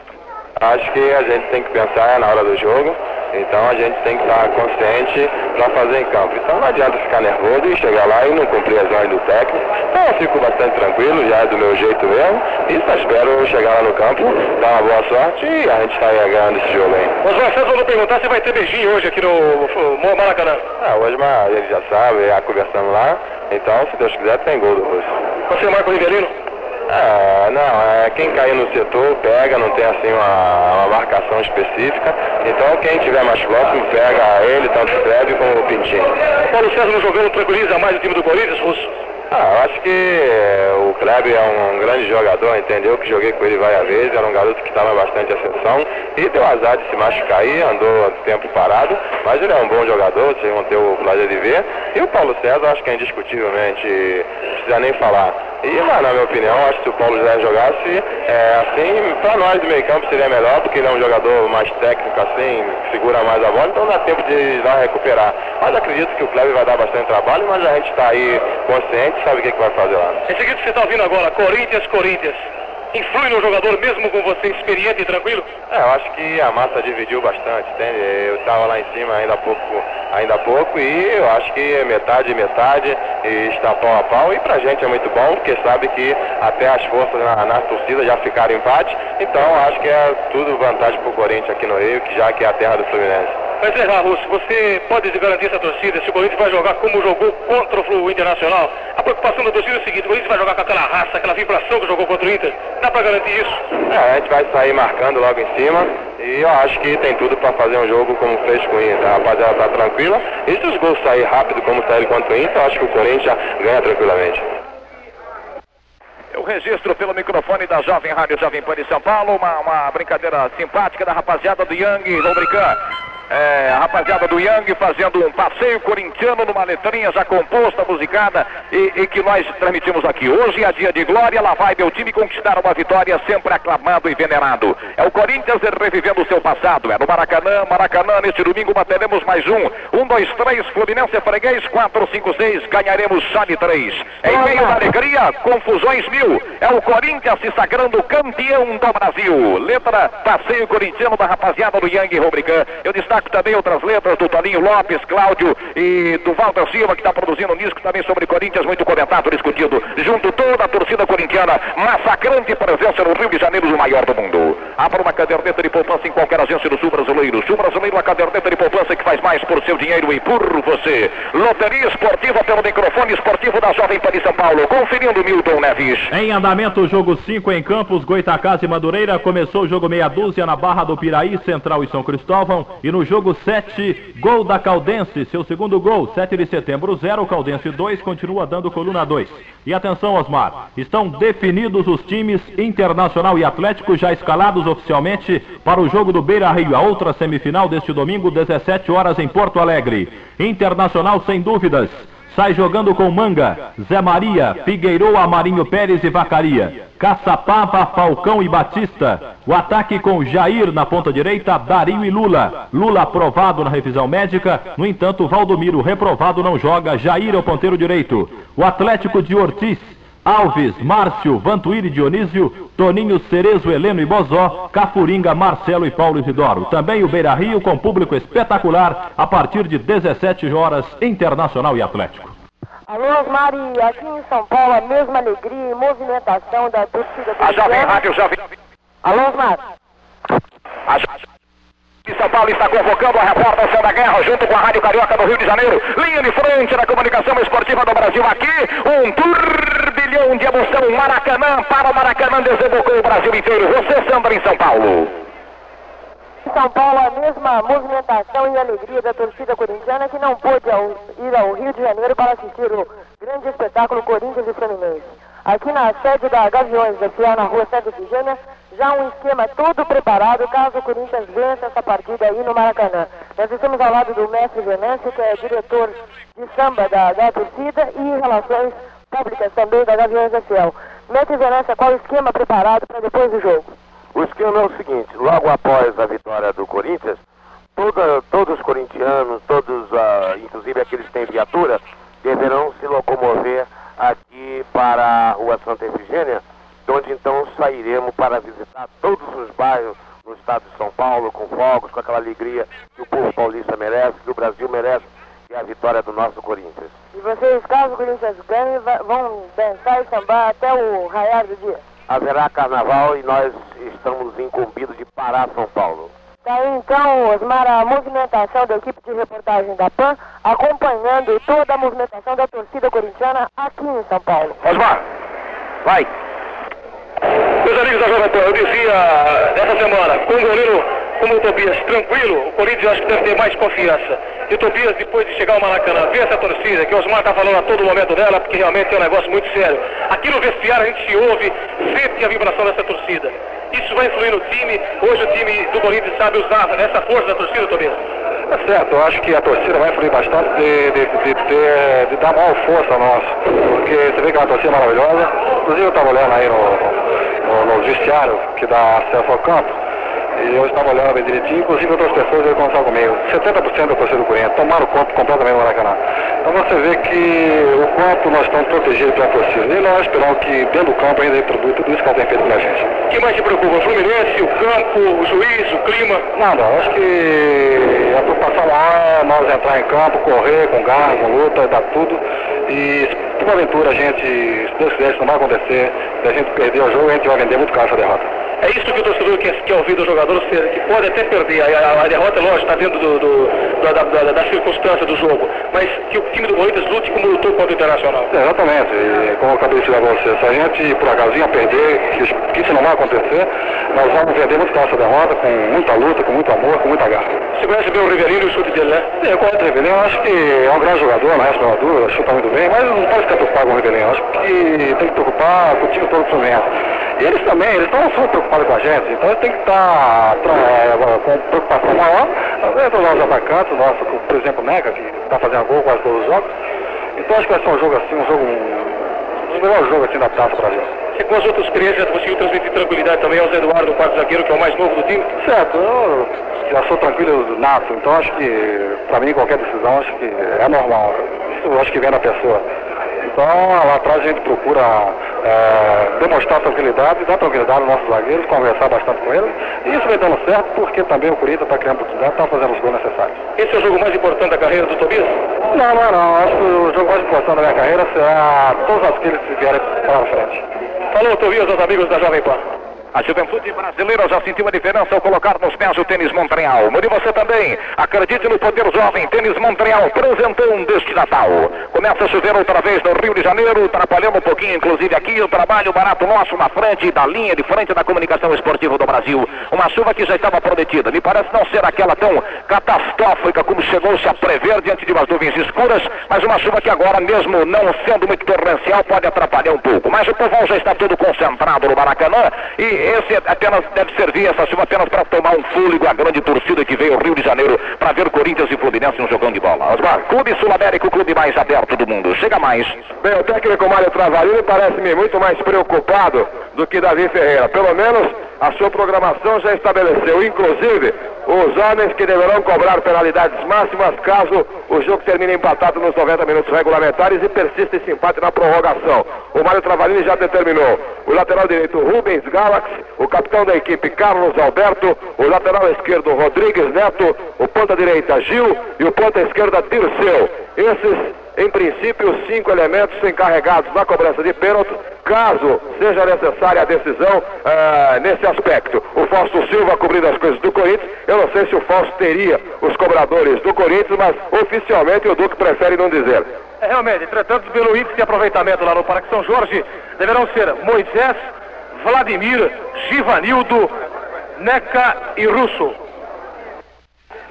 S13: Acho que a gente tem que pensar na hora do jogo, então a gente tem que estar consciente para fazer em campo. Então não adianta ficar nervoso e chegar lá e não cumprir as ordens do técnico. Então eu fico bastante tranquilo, já é do meu jeito mesmo, e só espero chegar lá no campo, dar uma boa sorte e a gente está ganhando esse jogo aí.
S1: Mas vocês vão perguntar se vai ter beijinho hoje aqui no Maracanã.
S13: Ah, hoje ele já sabe, já conversamos lá, então se Deus quiser tem gol do Russo.
S1: Você é o Marco Rivelino?
S13: É, não, é quem cair no setor pega, não tem assim uma, uma marcação específica. Então quem tiver mais próximo pega ele, tanto o Kleber como o Pintinho.
S1: O Paulo César no jogando tranquiliza mais o time do Corinthians, Russo?
S13: Ah, eu acho que é, o Kleber é um grande jogador, entendeu? Que joguei com ele várias vezes, era um garoto que estava bastante ascensão e deu azar de se machucar aí, andou tempo parado, mas ele é um bom jogador, vocês vão ter o prazer de ver. E o Paulo César, acho que é indiscutivelmente, não precisa nem falar. E, mas, na minha opinião, acho que se o Paulo José jogasse é, assim, para nós do meio campo seria melhor, porque ele é um jogador mais técnico assim, segura mais a bola, então dá tempo de lá recuperar. Mas acredito que o Kleber vai dar bastante trabalho, mas a gente está aí consciente, sabe o que, que vai fazer lá.
S1: Em seguida você está ouvindo agora, Corinthians, Corinthians. Influi no jogador mesmo com você experiente e tranquilo?
S13: É, eu acho que a massa dividiu bastante, entende? Eu estava lá em cima ainda há pouco, ainda há pouco e eu acho que é metade metade e está pau a pau e pra gente é muito bom, porque sabe que até as forças na, na torcida já ficaram empate, então acho que é tudo vantagem pro Corinthians aqui no Rio, que já que é a terra do Fluminense.
S1: Mas encerrar, Russo, você pode garantir essa torcida se o Corinthians vai jogar como jogou contra o Internacional? A preocupação da torcida é o seguinte, o Corinthians vai jogar com aquela raça, aquela vibração que jogou contra o Inter. Dá para garantir isso?
S13: É, a gente vai sair marcando logo em cima e eu acho que tem tudo para fazer um jogo como fez com o Inter. A rapaziada tá tranquila e se os gols saírem rápido como saíram contra o Inter, eu acho que o Corinthians ganha tranquilamente.
S2: Eu registro pelo microfone da Jovem Rádio Jovem Pan de São Paulo uma, uma brincadeira simpática da rapaziada do Yang Rubricant. É, a rapaziada do Yang fazendo um passeio corintiano numa letrinha já composta, musicada e, e, que nós transmitimos aqui. Hoje é dia de glória, lá vai meu time conquistar uma vitória sempre aclamado e venerado. É o Corinthians revivendo o seu passado. É no Maracanã, Maracanã, neste domingo bateremos mais um. Um, dois, três, Fluminense freguês, quatro, cinco, seis, ganharemos chave três. Em meio da alegria, confusões mil. É o Corinthians se sagrando campeão do Brasil. Letra passeio corintiano da rapaziada do Yang Rubricant. Eu destaco destaco também outras letras do Toninho Lopes, Cláudio e do Walter Silva, que está produzindo um disco também sobre Corinthians, muito comentado, discutido, junto toda a torcida corintiana, massacrante presença no Rio de Janeiro, o maior do mundo. Abra uma caderneta de poupança em qualquer agência do Sul Brasileiro. Sul Brasileiro, a caderneta de poupança que faz mais por seu dinheiro e por você. Loteria esportiva pelo microfone esportivo da Jovem Pan de São Paulo, conferindo Milton Neves.
S5: Em andamento, o jogo 5 em Campos, Goitacás e Madureira. Começou o jogo meia dúzia na Barra do Piraí, Central e São Cristóvão. E no jogo 7, gol da Caldense, seu segundo gol, 7 de setembro 0, Caldense 2, continua dando coluna 2. E atenção, Osmar, estão definidos os times Internacional e Atlético já escalados oficialmente para o jogo do Beira Rio, a outra semifinal deste domingo, 17 horas em Porto Alegre. Internacional sem dúvidas sai jogando com Manga, Zé Maria, Figueiroa, Marinho Pérez e Vacaria. Caçapava, Falcão e Batista. O ataque com Jair na ponta direita, Dario e Lula. Lula aprovado na revisão médica. No entanto, Valdomiro reprovado não joga. Jair é o ponteiro direito. O Atlético de Ortiz Alves, Márcio, Vantuíri Dionísio, Toninho, Cerezo, Heleno e Bozó, Cafuringa, Marcelo e Paulo Isidoro. Também o Beira Rio com público espetacular a partir de 17 horas, Internacional e Atlético.
S14: Alô, Mari, aqui em São Paulo a mesma alegria e movimentação da torcida do
S2: A Jovem Rádio, Jovem...
S14: Alô, Mari.
S2: A São Paulo está convocando a repórter Sandra Guerra junto com a Rádio Carioca do Rio de Janeiro. Linha de frente da comunicação esportiva do Brasil aqui. Um turbilhão de emoção. Maracanã para o Maracanã desembocou o Brasil inteiro. Você, Sandra, em São Paulo.
S14: São Paulo, a mesma movimentação e alegria da torcida corintiana que não pôde ir ao Rio de Janeiro para assistir o grande espetáculo Corinthians e Fluminense. Aqui na sede da Gaviões da Fiel, na rua Santa Efigênia, já um esquema todo preparado caso o Corinthians vença essa partida aí no Maracanã. Nós estamos ao lado do mestre Venâncio, que é diretor de samba da, da torcida e relações públicas também da Gaviões da Ciel. Mestre Venâncio, qual o esquema preparado para depois do jogo?
S7: O esquema é o seguinte, logo após a vitória do Corinthians, toda, todos os corintianos, todos, uh, inclusive aqueles que têm viatura, deverão se locomover aqui para a rua Santa Efigênia, onde então sairemos para visitar todos os bairros no estado de São Paulo, com fogos, com aquela alegria que o povo paulista merece, que o Brasil merece, e a vitória do nosso Corinthians.
S14: E vocês, caso o Corinthians ganhe, vão dançar e sambar até o raiar do dia?
S7: Haverá carnaval e nós estamos incumbidos de parar São Paulo.
S14: Tá aí então, Osmar, a movimentação da equipe de reportagem da PAN, acompanhando toda a movimentação da torcida corintiana aqui em São Paulo.
S2: Osmar, vai!
S1: Meus amigos da Jovem Pan, eu dizia nessa semana, com o goleiro como o Tobias tranquilo, o Corinthians acho que deve ter mais confiança. E o Tobias, depois de chegar ao Maracanã, ver essa torcida, que o Osmar está falando a todo momento dela, porque realmente é um negócio muito sério. Aqui no vestiário a gente se ouve, sente a vibração dessa torcida. Isso vai influir no time. Hoje o time do Corinthians sabe usar essa força da torcida, Tobias.
S11: É certo, eu acho que a torcida vai influir bastante de, de, de, de, de dar maior força a nós. Porque você vê que é uma torcida maravilhosa. Inclusive eu estava olhando aí no, no, no que dá acesso ao campo.
S15: E eu estava olhando bem direitinho, inclusive outras pessoas vieram conversar comigo. 70% da torcida do Corinthians tomaram conta completamente do Maracanã. Então você vê que o quanto nós estamos protegidos pela torcida. E nós esperamos que dentro do campo ainda reproduz tudo isso que ela tem feito pela gente.
S1: O que mais te preocupa? O Fluminense, o campo, o juiz, o clima?
S15: Nada, acho que a preocupação maior é nós entrar em campo, correr com garra, com luta, dar tudo. E se porventura a gente, se Deus quiser, isso não vai acontecer, se a gente perder o jogo, a gente vai vender muito caro essa derrota.
S1: É isso que o torcedor quer, quer ouvir do jogador, que pode até perder. A, a, a derrota, lógico, está dentro do, do, da, da, da, circunstância do jogo. Mas que o time do Corinthians lute como lutou contra o Internacional.
S15: É, exatamente. E, como eu acabei de dizer a você, se a gente por acaso ia perder, que, que isso não vai acontecer, nós vamos vender muito essa derrota, com muita luta, com muito amor, com muita garra.
S1: Você conhece bem o Rivelino e o chute dele, né?
S15: Sim, eu conheço o Rivelino, eu acho que é um grande jogador, não resta uma dúvida, chuta muito bem, mas não pode ficar preocupado com o Rivelino. Eu acho que tem que preocupar com o time todo do Fluminense. E eles também, eles estão super preocupados com a gente, então eles têm que estar é, com preocupação maior entre os nossos atacantes, nosso, por exemplo, Neca, que está fazendo gol quase todos os jogos. Então acho que vai ser um jogo assim, um jogo, dos melhores jogos assim da Taça Brasil.
S1: Você com as outras experiências conseguiu transmitir tranquilidade também ao Zé Eduardo, o quarto zagueiro, que é o mais novo do time?
S15: Certo, eu já sou tranquilo nato, então acho que, para mim, qualquer decisão, acho que é normal. Isso acho que vem da pessoa. Então, lá atrás a gente procura é, demonstrar tranquilidade, dar tranquilidade aos nossos zagueiros, conversar bastante com eles. E isso vem dando certo porque também o Corinthians está criando oportunidade, está fazendo os gols necessários.
S1: Esse é o jogo mais importante da carreira do Tobias?
S15: Não, não é não. Acho que o jogo mais importante da minha carreira será todos aqueles vierem para frente.
S1: Falou, Tobias, aos amigos da Jovem Pan.
S2: A juventude brasileira já sentiu a diferença ao colocar nos pés o tênis Montreal. Mude você também. Acredite no poder jovem. Tênis Montreal, presentão deste Natal. Começa a chover outra vez no Rio de Janeiro, atrapalhando um pouquinho, inclusive aqui, o trabalho barato nosso na frente da linha de frente da comunicação esportiva do Brasil. Uma chuva que já estava prometida. Me parece não ser aquela tão catastrófica como chegou-se a prever diante de umas nuvens escuras, mas uma chuva que agora, mesmo não sendo muito torrencial, pode atrapalhar um pouco. Mas o povão já está todo concentrado no Maracanã e esse apenas deve servir essa chuva apenas para tomar um fôlego a grande torcida que veio ao Rio de Janeiro para ver Corinthians e Fluminense um jogão de bola. Osmar, Clube Sul-América, o clube mais aberto do mundo. Chega mais.
S8: Bem, o técnico Mário Travalini parece-me muito mais preocupado do que Davi Ferreira. Pelo menos a sua programação já estabeleceu, inclusive os homens que deverão cobrar penalidades máximas caso o jogo termine empatado nos 90 minutos regulamentares e persista esse empate na prorrogação. O Mário Travalini já determinou. O lateral direito Rubens Galaxy, o capitão da equipe Carlos Alberto, o lateral esquerdo Rodrigues Neto, o ponta direita Gil. E o ponta esquerda Dirceu. Esses em princípio, os cinco elementos encarregados na cobrança de pênalti, caso seja necessária a decisão uh, nesse aspecto. O Fausto Silva cobrindo as coisas do Corinthians, eu não sei se o Fausto teria os cobradores do Corinthians, mas oficialmente o Duque prefere não dizer.
S1: É, realmente, entretanto, pelo índice de aproveitamento lá no Parque São Jorge, deverão ser Moisés, Vladimir, Givanildo, Neca e Russo.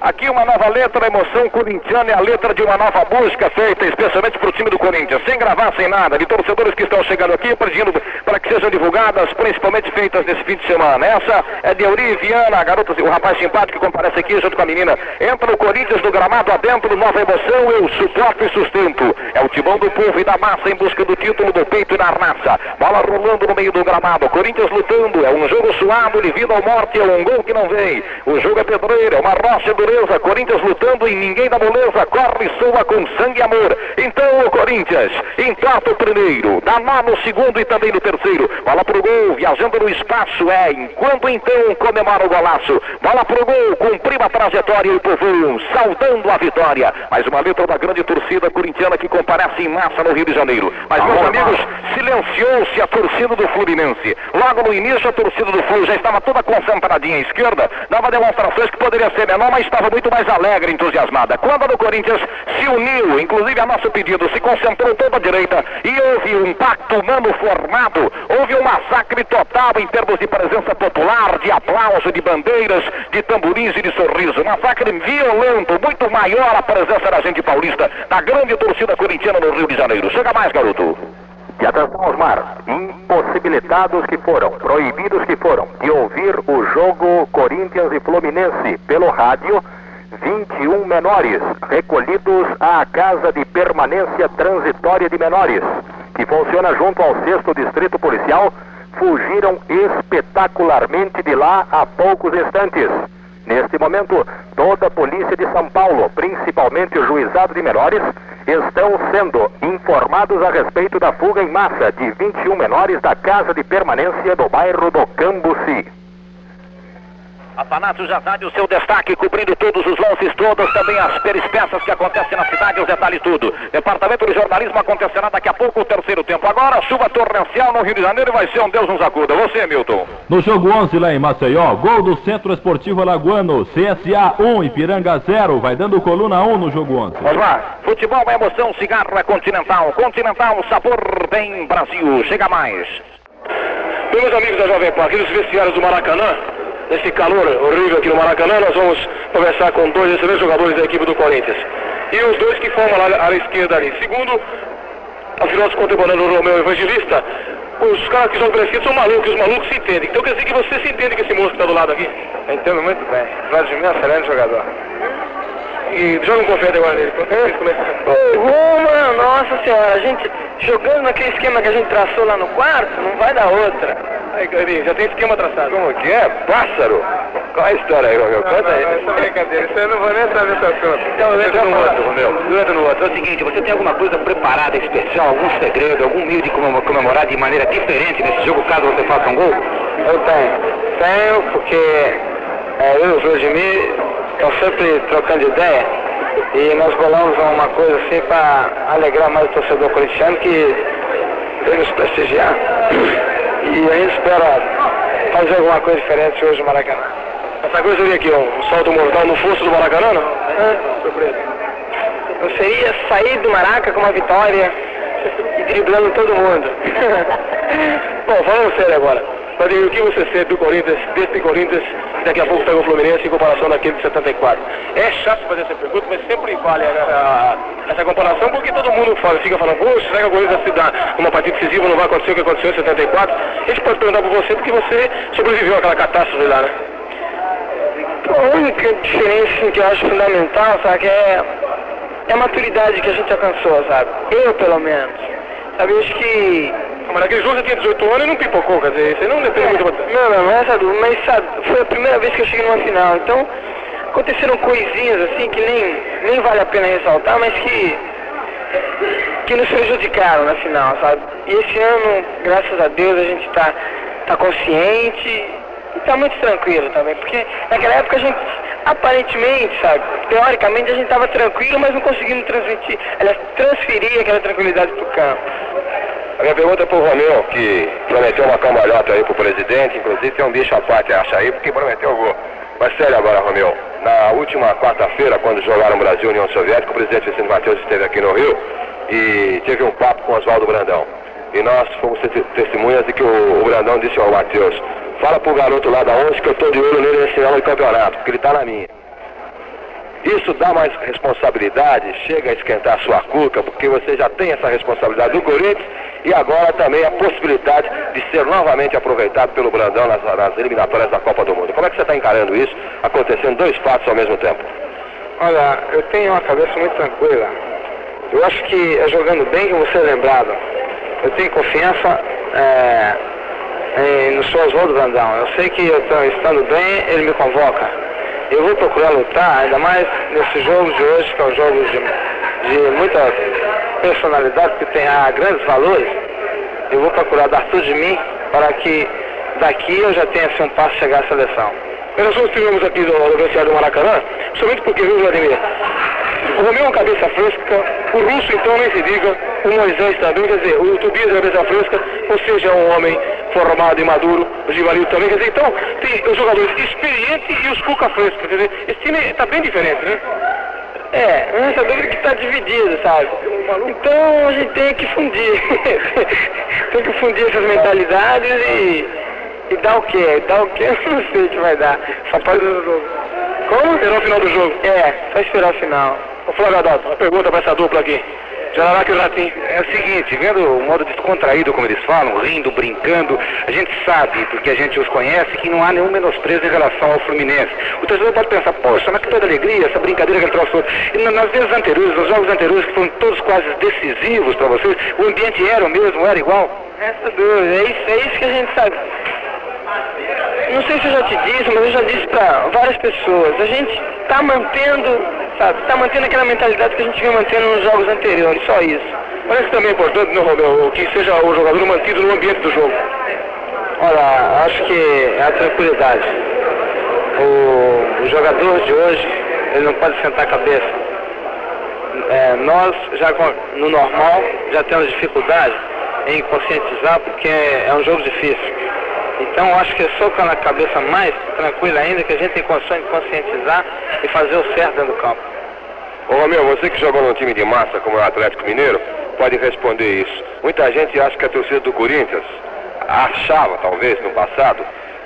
S2: Aqui uma nova letra, a emoção corintiana é a letra de uma nova busca feita especialmente para o time do Corinthians, sem gravar, sem nada, de torcedores que estão chegando aqui pedindo para que sejam divulgadas, principalmente feitas nesse fim de semana. Essa é de Euri Viana, a garota, o rapaz simpático que comparece aqui junto com a menina. Entra no Corinthians do gramado adentro, nova emoção, eu suporto e sustento. É o timão do povo e da massa em busca do título do peito e da raça. Bola rolando no meio do gramado, Corinthians lutando, é um jogo suado, livre à morte, é um gol que não vem. O jogo é pedreiro, é uma rocha do dureza, Corinthians lutando e ninguém da moleza, corre e soa com sangue e amor. Então o Corinthians empata o primeiro, dá nó no segundo e também no terceiro. Bola pro gol, viajando no espaço, é, enquanto então comemora o golaço. Bola pro gol, cumpriu a trajetória e o povo saudando a vitória. Mais uma letra da grande torcida corintiana que comparece em massa no Rio de Janeiro. Mas, meus amigos, silenciou-se a torcida do Fluminense. Logo no início, a torcida do Flu já estava toda concentradinha à esquerda, dava demonstrações que poderia ser menor, mas estava muito mais alegre, entusiasmada. Quando do Corinthians se uniu, inclusive a nosso pedido, se concentrou toda a direita e houve um pacto humano formado, houve um massacre total em termos de presença popular, de aplauso, de bandeiras, de tamborins e de sorriso. Massacre violento, muito maior a presença da gente paulista, da grande torcida corintiana no Rio de Janeiro. Chega mais, garoto.
S16: E atenção, Osmar, impossibilitados que foram, proibidos que foram, de ouvir o jogo Corinthians e Fluminense pelo rádio, 21 menores recolhidos à Casa de Permanência Transitória de Menores, que funciona junto ao 6 Distrito Policial,
S17: fugiram espetacularmente de lá há poucos instantes. Neste momento, toda a polícia de São Paulo, principalmente o juizado de menores, estão sendo informados a respeito da fuga em massa de 21 menores da casa de permanência do bairro do Cambuci.
S2: Afanásio já sabe o seu destaque, cobrindo todos os lances, todas também as perispécias que acontecem na cidade, os detalhes tudo. Departamento de Jornalismo acontecerá daqui a pouco o terceiro tempo. Agora, chuva torrencial no Rio de Janeiro e vai ser um Deus nos acuda. Você, Milton.
S5: No jogo 11 lá em Maceió, gol do Centro Esportivo Alagoano, CSA 1, Ipiranga 0, vai dando coluna 1 no jogo 11.
S2: Osmar, futebol é emoção, cigarro é continental. Continental, sabor bem Brasil. Chega mais.
S1: Meus amigos da Jovem Pan, aqui nos vestiários do Maracanã, nesse calor horrível aqui no Maracanã, nós vamos conversar com dois excelentes jogadores da equipe do Corinthians. E os dois que formam lá à esquerda ali. Segundo os nossos contemporâneos Romeu Evangelista, os caras que pela esquerda são malucos, os malucos se entendem. Então quer dizer que você se entende com esse moço que está do lado aqui?
S13: Entendo muito bem. Vladimir é um excelente jogador.
S1: E joga um confete agora nele.
S18: Ô, Roma, nossa senhora, a gente jogando naquele esquema que a gente traçou lá no quarto, não vai dar outra.
S1: Aí, Clarinho, já tem esquema traçado.
S13: Como que é? Pássaro? Qual é a história aí, Romeu? Conta aí.
S1: Essa brincadeira, isso eu não vou nem saber esse assunto.
S13: Então, entra no outro, Romeu.
S2: Entra no outro. É o seguinte, você tem alguma coisa preparada especial, algum segredo, algum meio de comemo- comemorar de maneira diferente nesse jogo, caso você faça um gol?
S13: Eu tenho. Tenho, porque é, eu Vladimir estão sempre trocando ideia e nós bolamos uma coisa assim para alegrar mais o torcedor corintiano que vem nos prestigiar. E a gente espera fazer alguma coisa diferente hoje no Maracanã.
S1: Essa coisa seria aqui, ó, um salto mortal no fosso do Maracanã, não? Surpresa.
S18: Eu seria sair do Maraca com uma vitória e driblando todo mundo. <laughs>
S1: Bom, falando sério agora. Vladimir, o que você sente do Corinthians, desse Corinthians, daqui a pouco pega o Fluminense em comparação daquele de 74? É chato fazer essa pergunta, mas sempre vale a- a- essa comparação, porque todo mundo fala, fica falando, poxa, será que o Corinthians se dá uma partida decisiva, não vai acontecer o que aconteceu em 74? A gente pode perguntar por você, porque você sobreviveu àquela catástrofe lá, né?
S18: A única diferença que eu acho fundamental, sabe, é, é a maturidade que a gente alcançou, sabe? Eu, pelo menos. Sabe, eu acho que...
S1: Mas naquele jogo você tinha 18 anos e não pipocou, quer dizer, você não depende muito...
S18: Não, não, não é essa dúvida, mas sabe, foi a primeira vez que eu cheguei numa final, então aconteceram coisinhas assim que nem, nem vale a pena ressaltar, mas que, que nos prejudicaram na final, sabe? E esse ano, graças a Deus, a gente tá, tá consciente e tá muito tranquilo também, porque naquela época a gente, aparentemente, sabe, teoricamente a gente tava tranquilo, mas não conseguimos transmitir, aliás, transferir aquela tranquilidade pro campo.
S13: A minha pergunta é pro Romeu, que prometeu uma cambalhota aí pro presidente, inclusive tem um bicho à parte, acha aí, porque prometeu o gol. Mas sério agora, Romeu, na última quarta-feira, quando jogaram Brasil e União Soviética, o presidente Vicente Matheus esteve aqui no Rio e teve um papo com Oswaldo Brandão. E nós fomos te- testemunhas de que o, o Brandão disse ao Matheus, fala pro garoto lá da 11 que eu tô de olho nele nesse ano de campeonato, porque ele tá na minha. Isso dá mais responsabilidade, chega a esquentar a sua cuca, porque você já tem essa responsabilidade do Corinthians e agora também a possibilidade de ser novamente aproveitado pelo Brandão nas, nas eliminatórias da Copa do Mundo. Como é que você está encarando isso, acontecendo dois fatos ao mesmo tempo?
S18: Olha, eu tenho uma cabeça muito tranquila. Eu acho que é jogando bem que vou ser lembrado. Eu tenho confiança é, em, no seu Oswaldo Brandão. Eu sei que eu tô estando bem, ele me convoca. Eu vou procurar lutar, ainda mais nesse jogo de hoje, que é um jogo de, de muita personalidade, que tem ah, grandes valores. Eu vou procurar dar tudo de mim para que daqui eu já tenha assim, um passo chegar à seleção.
S1: Nós nós estivemos aqui no, no vestiário do Maracanã, somente porque, viu, Vladimir? O Romeu é uma cabeça fresca, o Russo, então, nem se diga, o Moisés também, quer dizer, o Tobias é cabeça fresca, ou seja, um homem formado e maduro, o Givalito também, quer dizer, então, tem os jogadores experientes e os cuca frescos, quer dizer, esse time está bem diferente, né?
S18: É, essa dúvida que está dividida, sabe? Então a gente tem que fundir. <laughs> tem que fundir essas mentalidades e, e dar o quê? Dar o quê? <laughs> Eu não sei o que vai dar. Só pode.
S1: Como? Esperar o final do jogo.
S18: É, só esperar o final.
S1: Ô Flávio Adalto, uma pergunta para essa dupla aqui. Jararaca e o Ratinho.
S2: É o seguinte, vendo o modo descontraído como eles falam, rindo, brincando, a gente sabe, porque a gente os conhece, que não há nenhum menosprezo em relação ao Fluminense. O torcedor pode pensar, poxa, mas que toda alegria, essa brincadeira que ele trouxe. E na- nas vezes anteriores, nos jogos anteriores, que foram todos quase decisivos para vocês, o ambiente era o mesmo, era igual?
S18: Resta dúvida, é isso, é isso que a gente sabe. Não sei se eu já te disse, mas eu já disse para várias pessoas. A gente está mantendo, sabe, está mantendo aquela mentalidade que a gente vinha mantendo nos jogos anteriores, só isso.
S8: Parece também importante, não, Romeu, que seja o jogador mantido no ambiente do jogo.
S18: Olha, acho que é a tranquilidade. O, o jogador de hoje, ele não pode sentar a cabeça. É, nós, já no normal, já temos dificuldade em conscientizar, porque é um jogo difícil. Então, acho que é só com a cabeça mais tranquila ainda que a gente tem condições de conscientizar e fazer o certo dentro do campo.
S8: Ô Romeu, você que jogou num time de massa como o Atlético Mineiro, pode responder isso. Muita gente acha que a torcida do Corinthians, achava talvez no passado,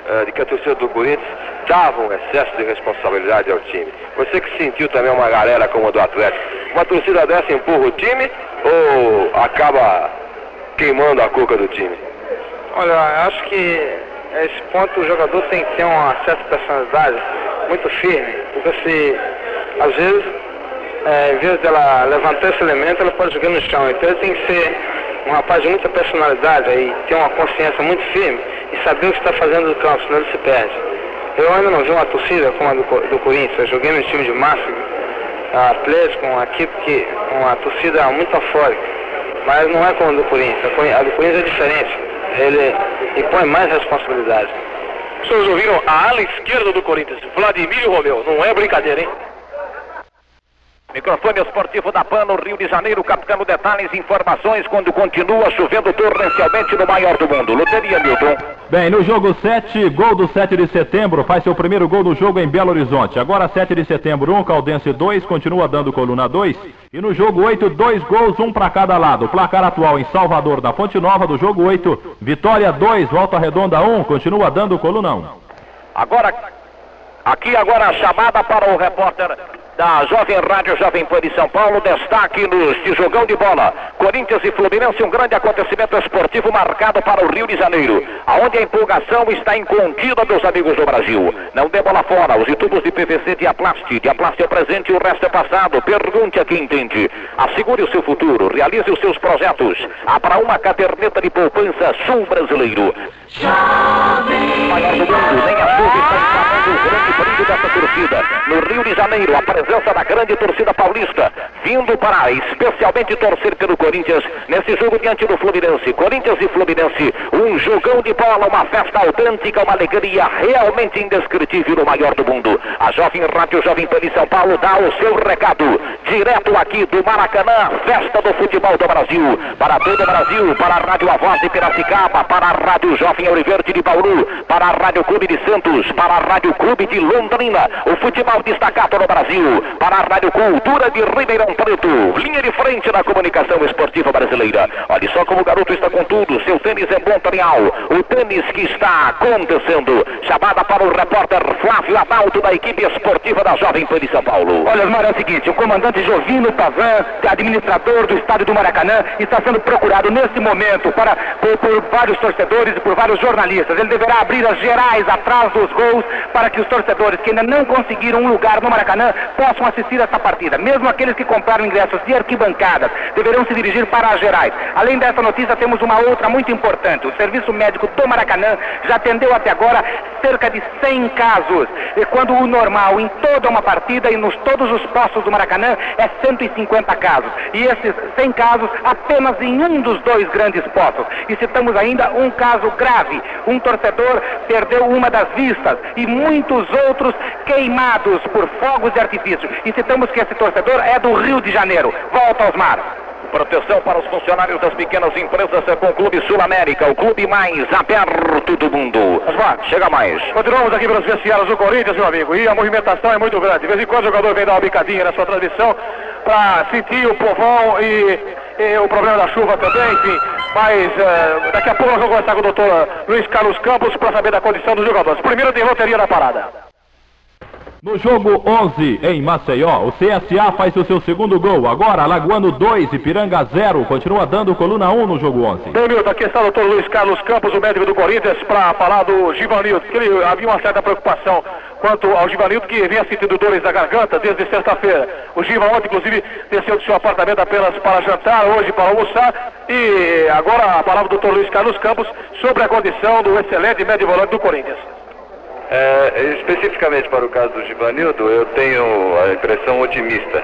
S8: eh, de que a torcida do Corinthians dava um excesso de responsabilidade ao time. Você que sentiu também uma galera como a do Atlético, uma torcida dessa empurra o time ou acaba queimando a cuca do time?
S18: Olha, acho que a esse ponto o jogador tem que ter uma certa personalidade muito firme, porque se às vezes, é, em vez dela levantar esse elemento, ela pode jogar no chão. Então ele tem que ser um rapaz de muita personalidade e ter uma consciência muito firme e saber o que está fazendo no campo, senão ele se perde. Eu ainda não vi uma torcida como a do, do Corinthians, eu joguei no time de a Atlético, uma equipe que, uma torcida muito afórica, mas não é como a do Corinthians, a Cori- a do Corinthians é diferente, ele impõe mais responsabilidade.
S1: Senhores ouviram a ala esquerda do Corinthians, Vladimir Romeu. Não é brincadeira, hein?
S2: Microfone esportivo da PAN no Rio de Janeiro, captando detalhes e informações quando continua chovendo torrencialmente no maior do mundo. Loteria Milton.
S5: Bem, no jogo 7, gol do 7 de setembro, faz seu primeiro gol no jogo em Belo Horizonte. Agora 7 de setembro, 1, Caldense 2, continua dando coluna 2. E no jogo 8, dois gols, um para cada lado. Placar atual em Salvador da Fonte Nova do jogo 8, Vitória 2, Volta Redonda 1, continua dando coluna 1.
S2: Agora, aqui agora a chamada para o repórter da Jovem Rádio Jovem Pan de São Paulo. Destaque neste jogão de bola. Corinthians e Fluminense, um grande acontecimento esportivo marcado para o Rio de Janeiro, aonde a empolgação está incontida, meus amigos do Brasil. Não dê bola fora, os tubos de PVC Diaplast. Diaplast é presente e o resto é passado. Pergunte a quem entende. Assegure o seu futuro, realize os seus projetos. Abra uma caderneta de poupança sul brasileiro. Maior do mundo, nem a está o grande dessa torcida. No Rio de Janeiro, a presença da grande torcida paulista, vindo para especialmente torcer pelo Corinthians nesse jogo diante do Fluminense. Corinthians e Fluminense, um jogão de bola, uma festa autêntica, uma alegria realmente indescritível no maior do mundo. A Jovem Rádio Jovem Pan São Paulo dá o seu recado, direto aqui do Maracanã, festa do futebol do Brasil, para todo o Brasil, para a Rádio A Voz de Piracicaba, para a Rádio Jovem Oliverde de Bauru, para a Rádio Clube de Santos, para a Rádio Clube de Londrina, o futebol destacado no Brasil, para a Rádio Cultura de Ribeirão Preto, linha de frente na comunicação esportiva brasileira. Olha só como o garoto está com tudo, seu tênis é bom material, o tênis que está acontecendo. Chamada para o repórter Flávio Adalto da equipe esportiva da Jovem Pan de São Paulo.
S10: Olha, Osmar, é o seguinte, o comandante Jovino Pavan, administrador do estádio do Maracanã, está sendo procurado nesse momento para, por, por vários torcedores e por vários jornalistas. Ele deverá abrir as gerais atrás dos gols para que os torcedores que ainda não conseguiram um lugar no Maracanã possam assistir essa partida. Mesmo aqueles que compraram ingressos de arquibancadas deverão se dirigir para as gerais. Além dessa notícia, temos uma outra muito importante. O Serviço Médico do Maracanã já atendeu até agora cerca de 100 casos. E quando o normal em toda uma partida e nos todos os postos do Maracanã é 150 casos. E esses 100 casos apenas em um dos dois grandes postos. E citamos ainda um caso grave. Um torcedor perdeu uma das vistas e muitos outros queimados por fogos de artifício. E citamos que esse torcedor é do Rio de Janeiro. Volta aos mar.
S2: Proteção para os funcionários das pequenas empresas é com o Clube Sul América, o clube mais aberto do mundo. Chega mais.
S1: Continuamos aqui pelos vestiários do Corinthians, meu amigo, e a movimentação é muito grande. De vez em quando o jogador vem dar uma bicadinha na sua transmissão para sentir o povão e, e o problema da chuva também, enfim. Mas eh, daqui a pouco nós vamos conversar com o doutor Luiz Carlos Campos para saber da condição dos jogadores. Primeiro tem loteria na parada.
S5: No jogo 11 em Maceió, o CSA faz o seu segundo gol. Agora, Alagoano 2, Ipiranga 0. Continua dando coluna 1 no jogo 11.
S1: Bem, Milton, aqui está o doutor Luiz Carlos Campos, o médico do Corinthians, para falar do Givanildo, que ele, havia uma certa preocupação quanto ao Givanildo, que vinha sentindo dores na garganta desde sexta-feira. O Giva ontem, inclusive, desceu do seu apartamento apenas para jantar, hoje para almoçar. E agora a palavra do doutor Luiz Carlos Campos sobre a condição do excelente médio volante do Corinthians.
S19: É, especificamente para o caso do Givanildo, eu tenho a impressão otimista.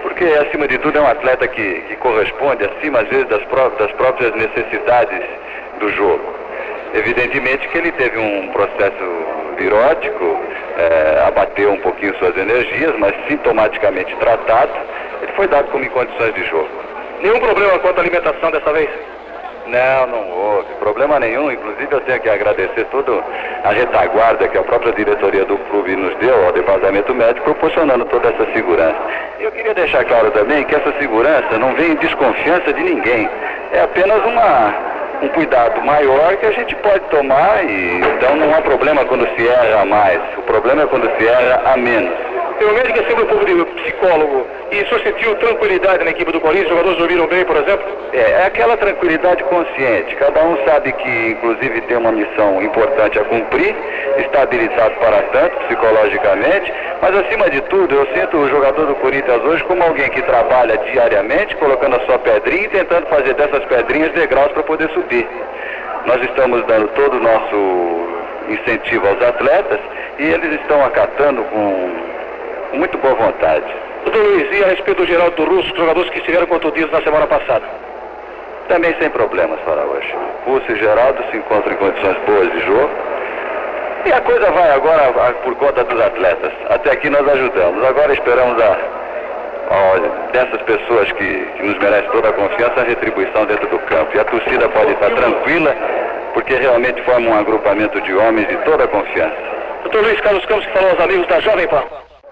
S19: Porque, acima de tudo, é um atleta que, que corresponde, acima, às vezes, das, pró das próprias necessidades do jogo. Evidentemente que ele teve um processo virótico, é, abateu um pouquinho suas energias, mas sintomaticamente tratado, ele foi dado como em condições de jogo.
S1: Nenhum problema quanto à alimentação dessa vez?
S19: Não, não houve problema nenhum. Inclusive eu tenho que agradecer toda a retaguarda que a própria diretoria do clube nos deu ao departamento médico, proporcionando toda essa segurança. Eu queria deixar claro também que essa segurança não vem em desconfiança de ninguém. É apenas uma, um cuidado maior que a gente pode tomar e então não há problema quando se erra mais. O problema é quando se erra a menos.
S1: O médico é sempre um de psicólogo. E o senhor sentiu tranquilidade na equipe do Corinthians? Os jogadores dormiram bem, por exemplo?
S19: É, é aquela tranquilidade consciente. Cada um sabe que, inclusive, tem uma missão importante a cumprir, está habilitado para tanto, psicologicamente. Mas, acima de tudo, eu sinto o jogador do Corinthians hoje como alguém que trabalha diariamente, colocando a sua pedrinha e tentando fazer dessas pedrinhas degraus para poder subir. Nós estamos dando todo o nosso incentivo aos atletas e eles estão acatando com com muito boa vontade.
S1: Doutor Luiz, e a respeito do Geraldo Russo, jogadores que estiveram contundidos na semana passada?
S19: Também sem problemas para hoje. Russo e Geraldo se encontram em condições boas de jogo. E a coisa vai agora por conta dos atletas. Até aqui nós ajudamos. Agora esperamos a, a dessas pessoas que, que nos merecem toda a confiança, a retribuição dentro do campo. E a torcida pode estar tranquila, porque realmente forma um agrupamento de homens de toda a confiança.
S1: Doutor Luiz Carlos Campos, que falou aos amigos da Jovem Pan.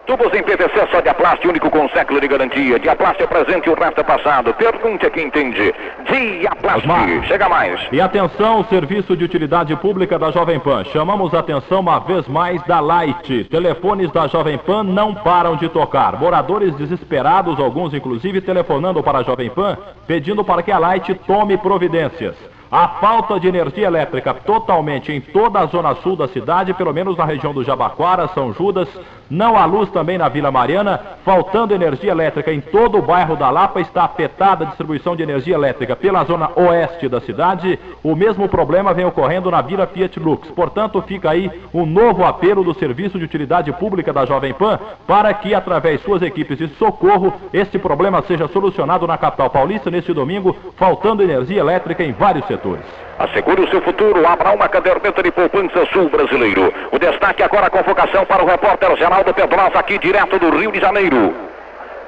S2: Tubos em PVC só Diaplast, único com século de garantia. Diaplast é presente e o resto é passado. Pergunte a quem entende. Diaplast, chega mais.
S5: E atenção, serviço de utilidade pública da Jovem Pan. Chamamos a atenção uma vez mais da Light. Telefones da Jovem Pan não param de tocar. Moradores desesperados, alguns inclusive telefonando para a Jovem Pan, pedindo para que a Light tome providências. A falta de energia elétrica totalmente em toda a zona sul da cidade, pelo menos na região do Jabaquara, São Judas, não há luz também na Vila Mariana, faltando energia elétrica em todo o bairro da Lapa, está afetada a distribuição de energia elétrica pela zona oeste da cidade. O mesmo problema vem ocorrendo na Vila Fiat Lux. Portanto, fica aí um novo apelo do Serviço de Utilidade Pública da Jovem Pan para que, através suas equipes de socorro, este problema seja solucionado na capital paulista neste domingo, faltando energia elétrica em vários setores.
S2: Assegure o seu futuro, abra uma caderneta de poupança sul brasileiro. O destaque agora a convocação para o repórter Geraldo Pedrosa, aqui direto do Rio de Janeiro.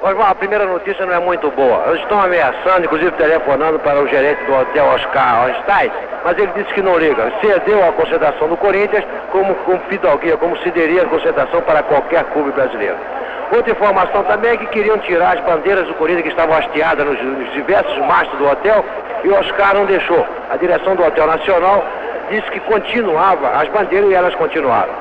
S20: Osmar, a primeira notícia não é muito boa. Eles estão ameaçando, inclusive telefonando para o gerente do hotel Oscar Einstein, mas ele disse que não liga. Cedeu a concentração do Corinthians como, como fidalguia, como se daria a concentração para qualquer clube brasileiro. Outra informação também é que queriam tirar as bandeiras do Corinthians que estavam hasteadas nos, nos diversos mastros do hotel e o Oscar não deixou. A direção do Hotel Nacional disse que continuava as bandeiras e elas continuaram.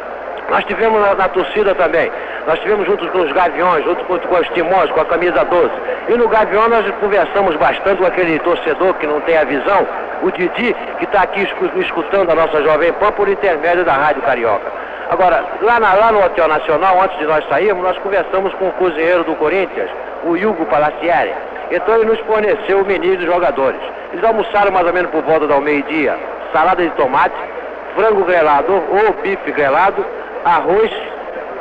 S20: Nós tivemos na, na, torcida também. Nós tivemos juntos com os Gaviões, junto com, com os Timões, com a camisa 12. E no Gavião nós conversamos bastante com aquele torcedor que não tem a visão, o Didi, que está aqui escutando a nossa Jovem Pan por intermédio da Rádio Carioca. Agora, lá, na, lá no Hotel Nacional, antes de nós sairmos, nós conversamos com o cozinheiro do Corinthians, o Hugo Palacieri. Então ele nos forneceu o menu dos jogadores. Eles almoçaram mais ou menos por volta do meio-dia, salada de tomate, frango grelado ou bife grelado, arroz,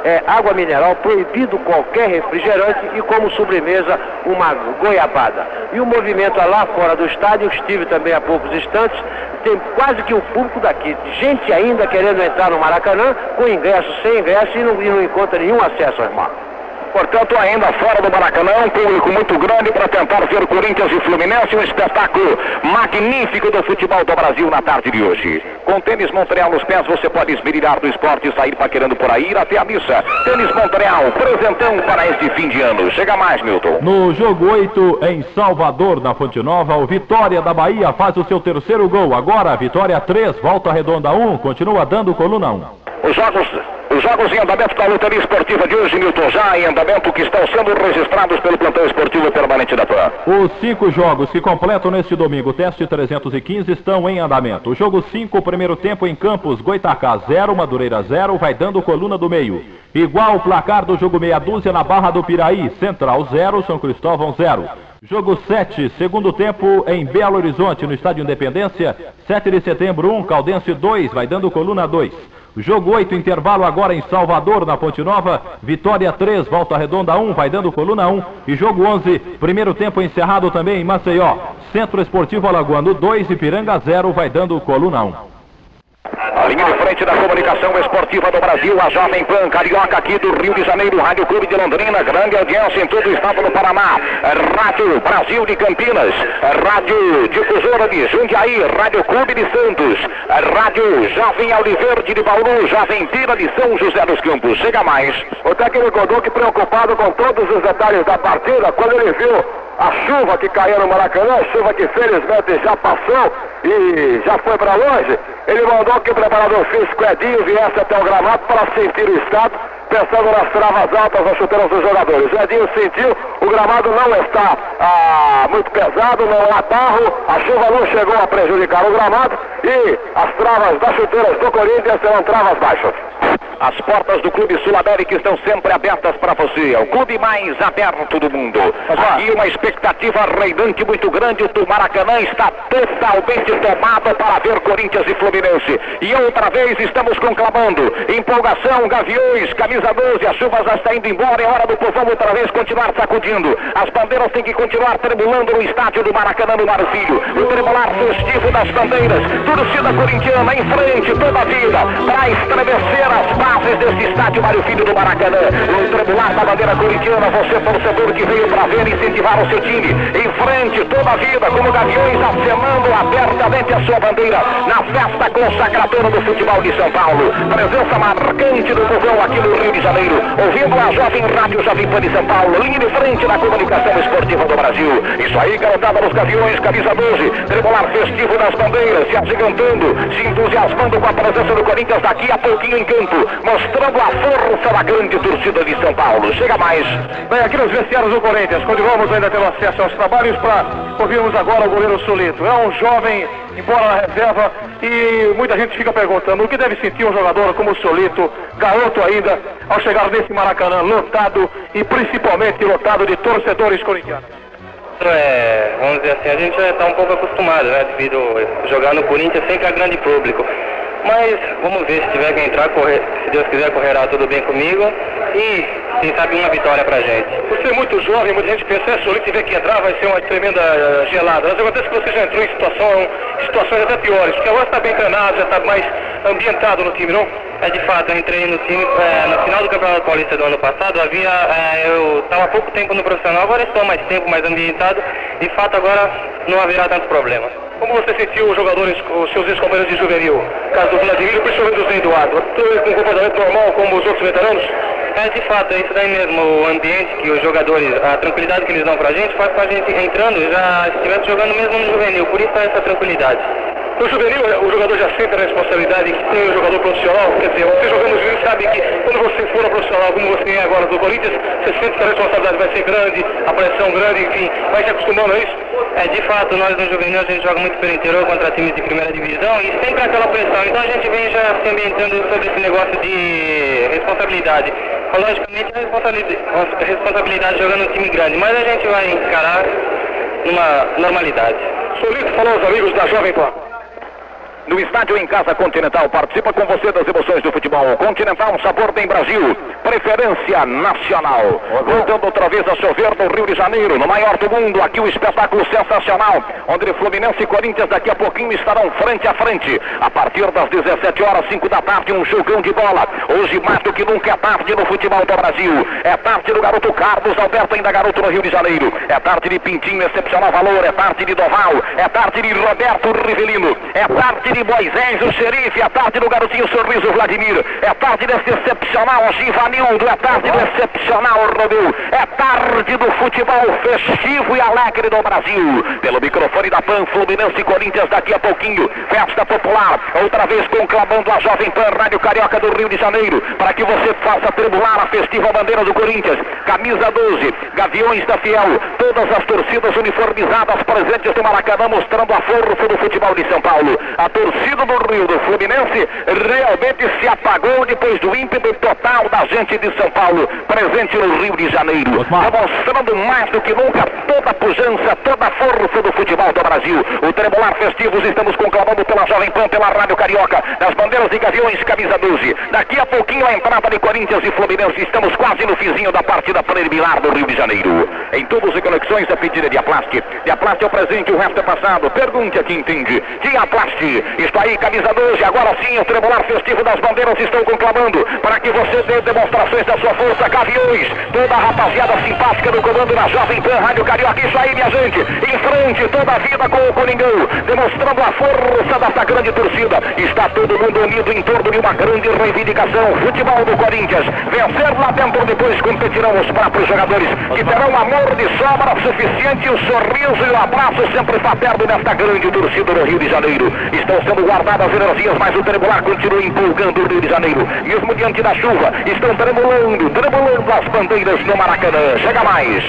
S20: é, água mineral, proibido qualquer refrigerante e como sobremesa uma goiabada. E o movimento lá fora do estádio, estive também há poucos instantes, tem quase que o público daqui, gente ainda querendo entrar no Maracanã, com ingresso, sem ingresso e não, e não encontra nenhum acesso, irmão.
S2: Portanto, ainda fora do Maracanã, um público muito grande para tentar ver Corinthians e Fluminense, um espetáculo magnífico do futebol do Brasil na tarde de hoje. Com tênis Montreal nos pés, você pode esmirilhar do esporte e sair paquerando por aí, ir até a missa. Tênis Montreal, presentão para este fim de ano. Chega mais, Milton.
S5: No jogo 8, em Salvador, na Fonte Nova, o Vitória da Bahia faz o seu terceiro gol. Agora, Vitória 3, volta redonda 1, continua dando coluna 1.
S2: Os jogos, os Os jogos em andamento da loteria esportiva de hoje, Milton, já em andamento que estão sendo registrados pelo plantão esportivo permanente da PAN.
S5: Os cinco jogos que completam neste domingo o teste 315 estão em andamento. O jogo 5, primeiro tempo em Campos, Goitacá 0, Madureira 0, vai dando coluna do meio. Igual o placar do jogo meia dúzia na Barra do Piraí, Central 0, São Cristóvão 0. Jogo 7, segundo tempo em Belo Horizonte, no Estádio Independência, 7 de setembro 1, Caldense 2, vai dando coluna 2. Jogo 8, intervalo agora em Salvador, na Ponte Nova. Vitória 3, Volta Redonda 1, vai dando coluna 1. E jogo 11, primeiro tempo encerrado também em Maceió. Centro Esportivo Alagoano 2, Ipiranga 0, vai dando coluna 1.
S2: A linha de frente da comunicação esportiva do Brasil, a Jovem Pan Carioca aqui do Rio de Janeiro, Rádio Clube de Londrina, grande audiência em todo o estado do Paraná. Rádio Brasil de Campinas, Rádio Difusora de Jundiaí, Rádio Clube de Santos, Rádio Jovem Aliverde de Bauru, Jovem Tira de São José dos Campos. Chega mais.
S8: O técnico Duque preocupado com todos os detalhes da partida, quando ele viu a chuva que caiu no Maracanã, chuva que felizmente já passou e já foi para longe, ele mandou que o preparador físico Edinho viesse até o gramado para sentir o estado, pensando nas travas altas nas chuteiras dos jogadores. O Edinho sentiu, o gramado não está ah, muito pesado, não há barro, a chuva não chegou a prejudicar o gramado e as travas das chuteiras do Corinthians serão travas baixas.
S2: As portas do Clube Sul América estão sempre abertas para você. É o clube mais aberto do mundo. Aqui uma expectativa reinante muito grande. O Maracanã está totalmente tomado para ver Corinthians e Fluminense. E outra vez estamos conclamando. Empolgação, gaviões, camisa 12. A chuva já está indo embora. É hora do povão outra vez continuar sacudindo. As bandeiras têm que continuar tremulando no estádio do Maracanã no Marfilho. O tremular festivo das bandeiras. Torcida corintiana em frente toda a vida para estremecer as bases desse estádio Mário Filho do Maracanã. No tremular da bandeira corintiana, você torcedor que veio para ver e incentivar o seu time. Em frente toda a vida, como gaviões acenando abertamente a sua bandeira na festa consagradora do futebol de São Paulo. Presença marcante do povão aqui no Rio de Janeiro. Ouvindo a Jovem Rádio Jovem Pan de São Paulo, linha de frente da comunicação esportiva do Brasil. Isso aí, garotada dos gaviões, camisa 12, tremular festivo das bandeiras, se agigantando, se entusiasmando com a presença do Corinthians daqui a pouquinho em campo, mostrando a força da grande torcida de São Paulo. Chega mais.
S1: Bem, aqui nos vestiários do Corinthians, continuamos ainda tendo acesso aos trabalhos para ouvirmos agora o goleiro Solito. É um jovem, embora na reserva, e muita gente fica perguntando o que deve sentir um jogador como o Solito, garoto ainda, ao chegar nesse Maracanã lotado e principalmente lotado de torcedores corintianos.
S21: É, vamos dizer assim, a gente já está um pouco acostumado, né? Devido a jogar no Corinthians sempre a grande público. Mas vamos ver se tiver que entrar, correr, se Deus quiser, correrá tudo bem comigo. E quem sabe uma vitória pra gente.
S1: Você é muito jovem, muita gente pensa, é Solito tiver que entrar, vai ser uma tremenda eh, gelada. Mas acontece que você já entrou em situação, situações até piores, porque agora está bem treinado, já está mais ambientado no time, não?
S21: É de fato, eu entrei no time é, no final do Campeonato Paulista do ano passado, havia, é, eu estava há pouco tempo no profissional, agora estou mais tempo, mais ambientado, de fato agora não haverá tanto problema.
S1: Como você sentiu os jogadores, os seus ex-companheiros de juvenil? Caso do Vladimir, principalmente do Zé Eduardo. Tudo com comportamento normal como os outros veteranos?
S21: É de fato, é isso daí mesmo, o ambiente que os jogadores, a tranquilidade que eles dão pra gente, faz com a gente entrando, já estivesse jogando mesmo no juvenil, por isso há essa tranquilidade.
S1: No juvenil, o jogador já sente a responsabilidade que tem o jogador profissional. Quer dizer, você jogando juvenil sabe que quando você for a profissional, como você é agora do Corinthians, você sente que a responsabilidade vai ser grande, a pressão grande, enfim, vai se acostumando a isso?
S21: É, de fato, nós no juvenil a gente joga muito pelo interior contra times de primeira divisão e sempre aquela pressão. Então a gente vem já se ambientando sobre esse negócio de responsabilidade. Logicamente, a responsabilidade, responsabilidade jogando um time grande, mas a gente vai encarar numa normalidade.
S1: Solito falou aos amigos da Jovem Pan.
S2: No estádio em Casa Continental, participa com você das emoções do futebol. Continental, um sabor tem Brasil. Preferência nacional. Voltando outra vez a chover no Rio de Janeiro, no maior do mundo. Aqui o espetáculo sensacional, onde Fluminense e Corinthians daqui a pouquinho estarão frente a frente. A partir das 17 horas, 5 da tarde, um jogão de bola. Hoje, mais do que nunca, é tarde no futebol do Brasil. É tarde do garoto Carlos Alberto, ainda garoto no Rio de Janeiro. É tarde de Pintinho, excepcional valor. É tarde de Doval. É tarde de Roberto Rivelino. É tarde de tarde, Moisés, o xerife. É tarde do garotinho sorriso, Vladimir. É tarde desse excepcional Givanildo. É tarde do excepcional Romeu. É tarde do futebol festivo e alegre do Brasil. Pelo microfone da PAN, Fluminense e Corinthians daqui a pouquinho. Festa popular. Outra vez conclamando a Jovem Pan, Rádio Carioca do Rio de Janeiro. Para que você faça tribular a festiva bandeira do Corinthians. Camisa 12, Gaviões da Fiel. Todas as torcidas uniformizadas presentes no Maracanã mostrando a força do futebol de São Paulo. A torcida do Rio do Fluminense realmente se apagou depois do ímpeto total da gente de São Paulo, presente no Rio de Janeiro, demonstrando mais do que nunca toda a pujança, toda a força do futebol do Brasil. O Tremolar Festivos estamos conclamando pela Jovem Pan, pela Rádio Carioca, das bandeiras e gaviões, camisa 12. Daqui a pouquinho a entrada de Corinthians e Fluminense, estamos quase no finzinho da partida preliminar do Rio de Janeiro. Em todos os conexões, a pedida de Aplast. De Aplast é o presente, o resto é passado. Pergunte a quem entende. De Aplast, está aí, camisa 12, agora sim o Tremolar Festivo das Bandeiras estão conclamando para que você dê demonstrações da sua força, gaviões, toda a rapaziada simpática do comando da Jovem Pan Rádio Carioca. Isso aí, minha gente, em frente toda a vida com o Coringão, demonstrando a força dessa grande torcida. Está todo mundo unido em torno de uma grande reivindicação. Futebol do Corinthians, vencer lá dentro, depois competirão os próprios jogadores, que terão amor de sobra suficiente, o sorriso e o abraço sempre fraterno desta grande torcida do Rio de Janeiro. Estão sendo guardadas energias, mas o tribular continua empolgando o Rio de Janeiro. Mesmo diante da chuva, estão tremulando, tremulando as bandeiras no Maracanã. Chega mais.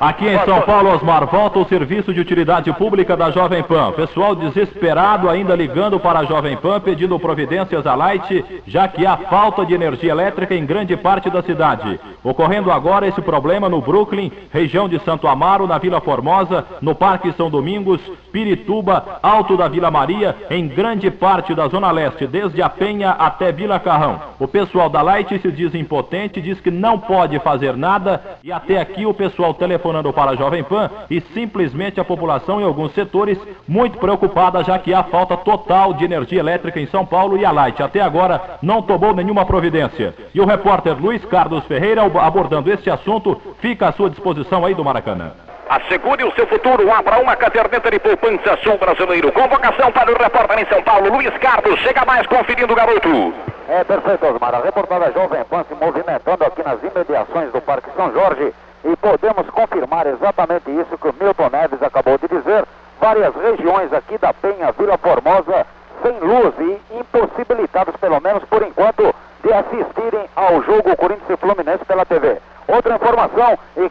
S5: Aqui em São Paulo, Osmar, volta o serviço de utilidade pública da Jovem Pan. Pessoal desesperado ainda ligando para a Jovem Pan pedindo providências à Light, já que há falta de energia elétrica em grande parte da cidade. Ocorrendo agora esse problema no Brooklyn, região de Santo Amaro, na Vila Formosa, no Parque São Domingos, Pirituba, Alto da Vila Maria, em grande parte da Zona Leste, desde a Penha até Vila Carrão. O pessoal da Light se diz impotente, diz que não pode fazer nada e até aqui o pessoal telefonando para a Jovem Pan e simplesmente a população em alguns setores muito preocupada, já que há falta total de energia elétrica em São Paulo e a Light até agora não tomou nenhuma providência. E o repórter Luiz Carlos Ferreira abordando este assunto fica à sua disposição aí do Maracanã.
S2: Assegure o seu futuro, abra uma caderneta de poupança sul brasileiro. Convocação para o repórter em São Paulo, Luiz Carlos. Chega mais conferindo o garoto.
S17: É perfeito, Osmar. A reportagem Jovem Pan se movimentando aqui nas imediações do Parque São Jorge e podemos confirmar exatamente isso que o Milton Neves acabou de dizer. Várias regiões aqui da Penha, Vila Formosa, sem luz e impossibilitados, pelo menos por enquanto, de assistirem ao jogo Corinthians e Fluminense pela TV. Outra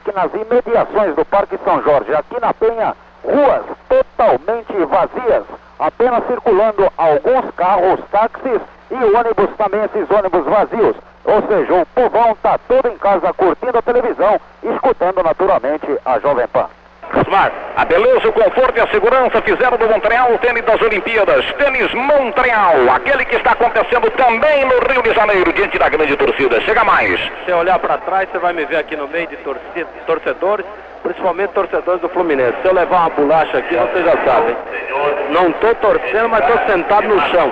S17: que nas imediações do Parque São Jorge, aqui na Penha, ruas totalmente vazias, apenas circulando alguns carros, táxis e ônibus também, esses ônibus vazios. Ou seja, o povão está todo em casa curtindo a televisão, escutando naturalmente a Jovem Pan.
S2: Osmar, a beleza, o conforto e a segurança fizeram do Montreal o tênis das Olimpíadas. Tênis Montreal, aquele que está acontecendo também no Rio de Janeiro, diante da grande torcida. Chega mais.
S20: Se olhar para trás, você vai me ver aqui no meio de torcida, torcedores, principalmente torcedores do Fluminense. Se eu levar uma bolacha aqui, vocês já sabem. Não estou torcendo, mas estou sentado no chão.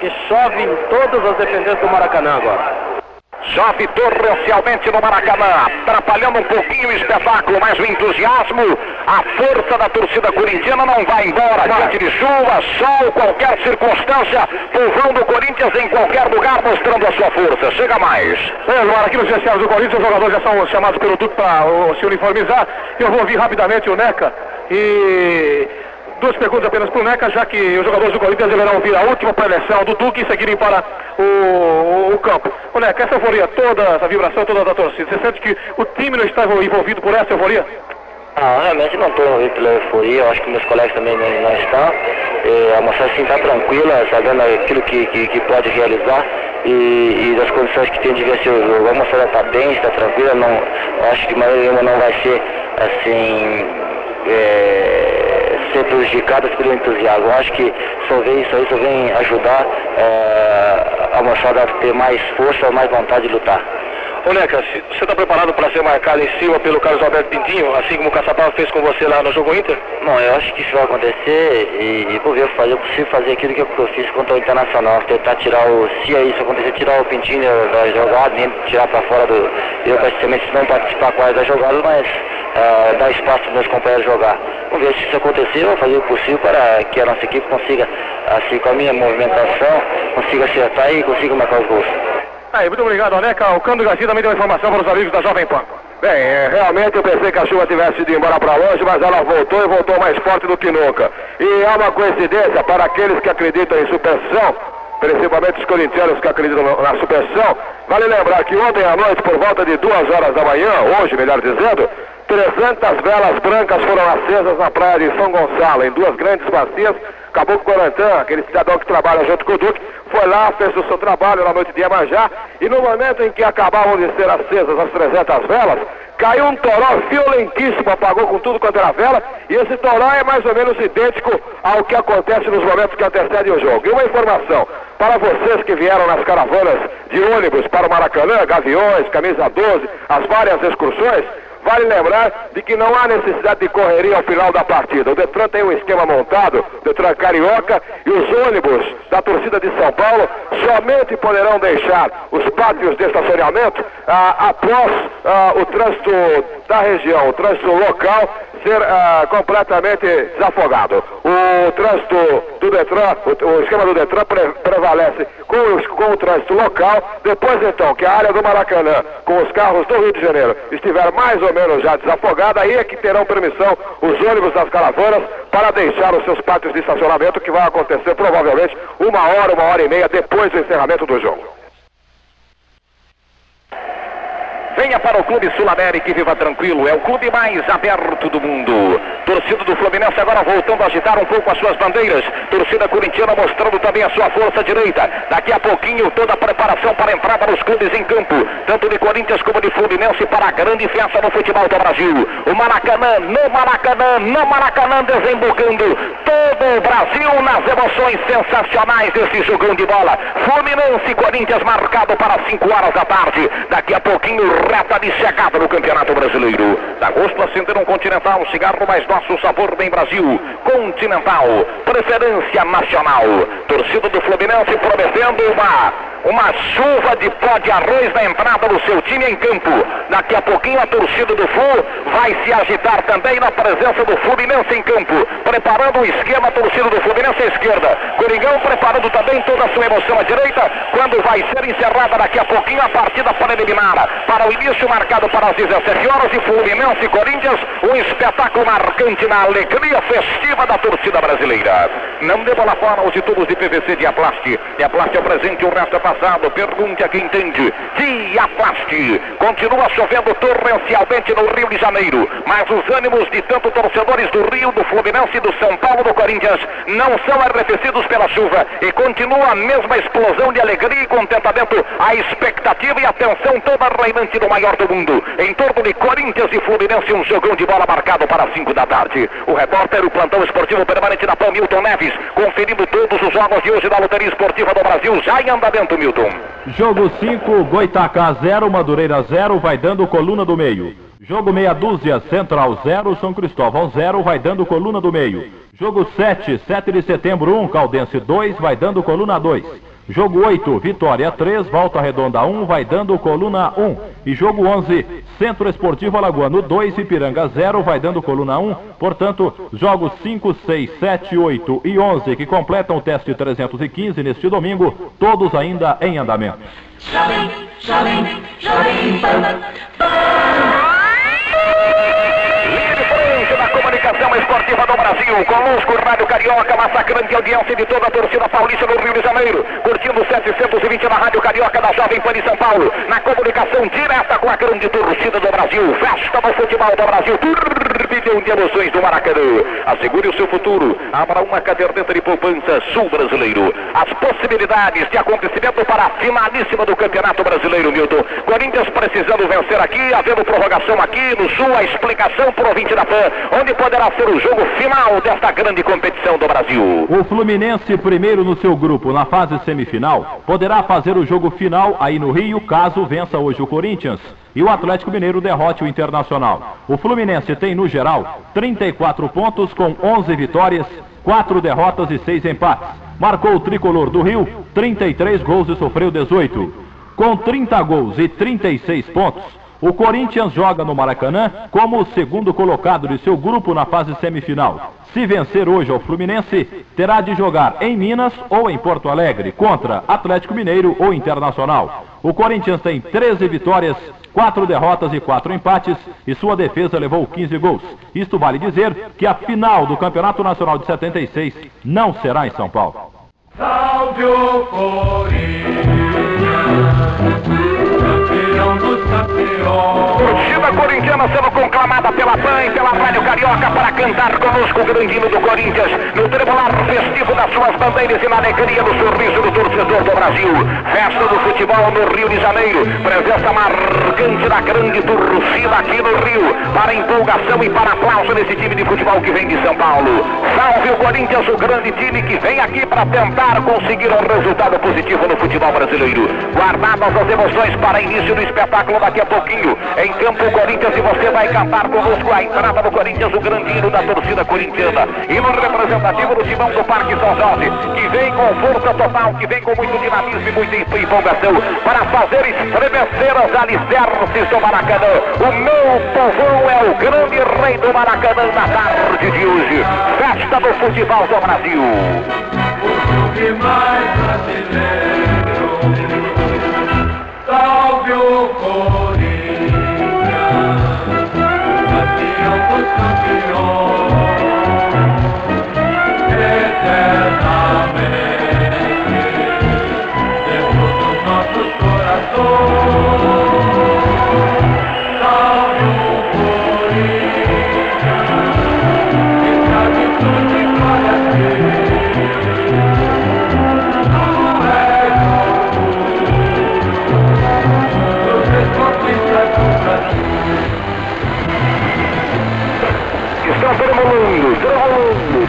S20: Que chove em todas as dependências do Maracanã agora.
S2: Chove torrencialmente no Maracanã, atrapalhando um pouquinho o espetáculo, mas o entusiasmo, a força da torcida corintiana não vai embora. Diante de chuva, sol, qualquer circunstância, povão do Corinthians em qualquer lugar mostrando a sua força. Chega mais.
S1: É, agora aqui nos vestiários do Corinthians, os jogadores já são chamados pelo Duque para se uniformizar. Eu vou ouvir rapidamente o Neca e duas perguntas apenas para o Neca, já que os jogadores do Corinthians deverão ouvir a última preleção do Duque e seguirem para o, o, o campo. O Neca, essa euforia toda, essa vibração toda da torcida, você sente que o time não está envolvido por essa euforia?
S22: Não, realmente não estou envolvido pela euforia, eu acho que meus colegas também não, não estão. É, a moçada assim está tranquila, sabendo aquilo que, que, que pode realizar e, e, das condições que tem de vencer o jogo. A moçada está bem, está tranquila, não, acho que de maneira nenhuma não vai ser assim. É, ser prejudicadas pelo entusiasmo. Eu acho que só vem isso aí, só vem ajudar é, a moçada a ter mais força, mais vontade de lutar.
S1: Se- você está preparado para ser marcado em cima pelo Carlos Alberto Pintinho, assim como o Caçapava fez com você lá no jogo Inter?
S22: Bom, eu acho que isso vai acontecer e, e vou ver, eu fazer, eu consigo fazer aquilo que eu, que fiz contra o Internacional, tentar tirar o, se isso acontecer, tirar o Pintinho da, da jogada, nem tirar para fora do, eu praticamente não participar quase da jogada, mas ah, dar espaço para meus companheiros jogar. Vamos ver se isso acontecer, eu vou fazer o possível para que a nossa equipe consiga, assim, com a minha movimentação, consiga acertar e consiga marcar os gols.
S1: Aí, muito obrigado, Neca. O Cando Garcia também deu informação para os amigos da Jovem Pan.
S8: Bem, é, realmente eu pensei que a chuva tivesse ido embora para longe, mas ela voltou e voltou mais forte do que nunca. E há uma coincidência para aqueles que acreditam em superstição, principalmente os corintianos que acreditam na superstição. Vale lembrar que ontem à noite, por volta de duas horas da manhã, hoje melhor dizendo, 300 velas brancas foram acesas na praia de São Gonçalo, em duas grandes bacias. Caboclo Corantã, aquele cidadão que trabalha junto com o Duque, foi lá, fez o seu trabalho na noite de Iemanjá, e no momento em que acabavam de ser acesas as 300 velas, caiu um toró violentíssimo, apagou com tudo quanto era vela, e esse toró é mais ou menos idêntico ao que acontece nos momentos que antecedem o jogo. E uma informação, para vocês que vieram nas caravanas de ônibus para o Maracanã, Gaviões, Camisa 12, as várias excursões, Vale lembrar de que não há necessidade de correria ao final da partida. O Detran tem um esquema montado, Detran Carioca, e os ônibus da torcida de São Paulo somente poderão deixar os pátios de estacionamento ah, após ah, o trânsito da região, o trânsito local, ser ah, completamente desafogado. O trânsito do Detran, o, o esquema do Detran pre- prevalece com, os- com o trânsito local. Depois, então, que a área do Maracanã, com os carros do Rio de Janeiro, estiver mais ou menos já desafogada, aí é que terão permissão os ônibus das caravanas para deixar os seus pátios de estacionamento, que vai acontecer provavelmente uma hora, uma hora e meia depois do encerramento do jogo.
S2: Venha para o Clube Sul América e viva tranquilo. É o clube mais aberto do mundo. Torcida do Fluminense agora voltando a agitar um pouco as suas bandeiras. Torcida corintiana mostrando também a sua força direita. Daqui a pouquinho toda a preparação para a entrada dos clubes em campo. Tanto de Corinthians como de Fluminense para a grande festa no futebol do Brasil. O Maracanã, no Maracanã, no Maracanã desembocando todo o Brasil nas emoções sensacionais desse jogão de bola. Fluminense Corinthians marcado para 5 horas da tarde. Daqui a pouquinho reta de chegada no Campeonato Brasileiro. Dá gosto acender um Continental, cigarro mais nosso sabor bem Brasil. Continental, preferência nacional. Torcida do Fluminense prometendo uma, uma chuva de pó de arroz na entrada do seu time em campo. Daqui a pouquinho a torcida do Flu vai se agitar também na presença do Fluminense em campo. Preparando o esquema, a torcida do Fluminense à esquerda. Coringão preparando também toda a sua emoção à direita, quando vai ser encerrada daqui a pouquinho a partida preliminar. Para o início marcado para as 17 horas e Fluminense e Corinthians, um espetáculo marcante na alegria festiva da torcida brasileira. Não dê bola fora os tubos de PVC Diaplast. Diaplast é o presente, o resto é passado. Pergunte a quem entende. Diaplast. Continua chovendo torrencialmente no Rio de Janeiro, mas os ânimos de tanto torcedores do Rio, do Fluminense, do São Paulo, do Corinthians não são arrefecidos pela chuva e continua a mesma explosão de alegria e contentamento, a expectativa e a tensão toda reinante no maior do mundo. Em torno de Corinthians e Fluminense, um jogão de bola marcado para 5 da tarde. O repórter, o plantão esportivo permanente da PAN, Milton Neves, conferindo todos os jogos de hoje da Loteria Esportiva do Brasil, já em andamento, Milton.
S5: Jogo 5, Goitacá 0, Madureira 0, vai dando coluna do meio. Jogo meia dúzia, Central 0, São Cristóvão 0, vai dando coluna do meio. Jogo 7, 7 de setembro 1, Caldense 2, vai dando coluna 2. Jogo 8, Vitória 3, Volta Redonda 1, vai dando coluna 1. E jogo 11, Centro Esportivo Alagoano 2, Ipiranga 0, vai dando coluna 1. Portanto, jogos 5, 6, 7, 8 e 11 que completam o teste 315 neste domingo, todos ainda em andamento.
S23: Jovem, jovem, jovem
S2: comunicação esportiva do Brasil, conosco Rádio Carioca, massacrante audiência de toda a torcida paulista no Rio de Janeiro, curtindo 720 na Rádio Carioca da Jovem Pan de São Paulo, na comunicação direta com a grande torcida do Brasil. Festa no futebol do Brasil. Turbilhão de emoções do Maracanã. Assegure o seu futuro. Abra uma caderneta de poupança sul brasileiro. As possibilidades de acontecimento para a finalíssima do Campeonato Brasileiro, Milton. Corinthians precisando vencer aqui, havendo prorrogação aqui no sul. A explicação ouvinte da PAN, onde poderá ser o jogo final desta grande competição do Brasil.
S5: O Fluminense, primeiro no seu grupo, na fase semifinal, poderá fazer o jogo final aí no Rio, caso vença hoje o Corinthians e o Atlético Mineiro derrote o Internacional. O Fluminense tem, no geral, 34 pontos com 11 vitórias, 4 derrotas e 6 empates. Marcou o tricolor do Rio 33 gols e sofreu 18. Com 30 gols e 36 pontos, o Corinthians joga no Maracanã como o segundo colocado de seu grupo na fase semifinal. Se vencer hoje ao Fluminense, terá de jogar em Minas ou em Porto Alegre contra Atlético Mineiro ou Internacional. O Corinthians tem 13 vitórias, 4 derrotas e 4 empates e sua defesa levou 15 gols. Isto vale dizer que a final do Campeonato Nacional de 76 não será em São Paulo.
S23: Salve o Corinthians, campeão dos campeões.
S2: Torcida corintiana sendo conclamada pela PAN e pela Rádio Carioca para cantar conosco o grande do Corinthians no tribular festivo das suas bandeiras e na alegria do sorriso do torcedor do Brasil. Festa do futebol no Rio de Janeiro. Presença marcante da grande torcida aqui no Rio para empolgação e para aplauso nesse time de futebol que vem de São Paulo. Salve o Corinthians, o grande time que vem aqui para tentar conseguir um resultado positivo no futebol brasileiro. Guardadas as emoções para início do espetáculo daqui a pouquinho. Em campo Corinthians e você vai cantar conosco a entrada do Corinthians, o grande hino da torcida corintiana. Hino representativo do timão do Parque São Jorge, que vem com força total, que vem com muito dinamismo e muita empolgação para fazer estremecer os alicerces do Maracanã. O meu povão é o grande rei do Maracanã na tarde de hoje. Festa do futebol do Brasil.
S23: clube mais brasileiro. Campeão, Corinthians,
S2: campeão.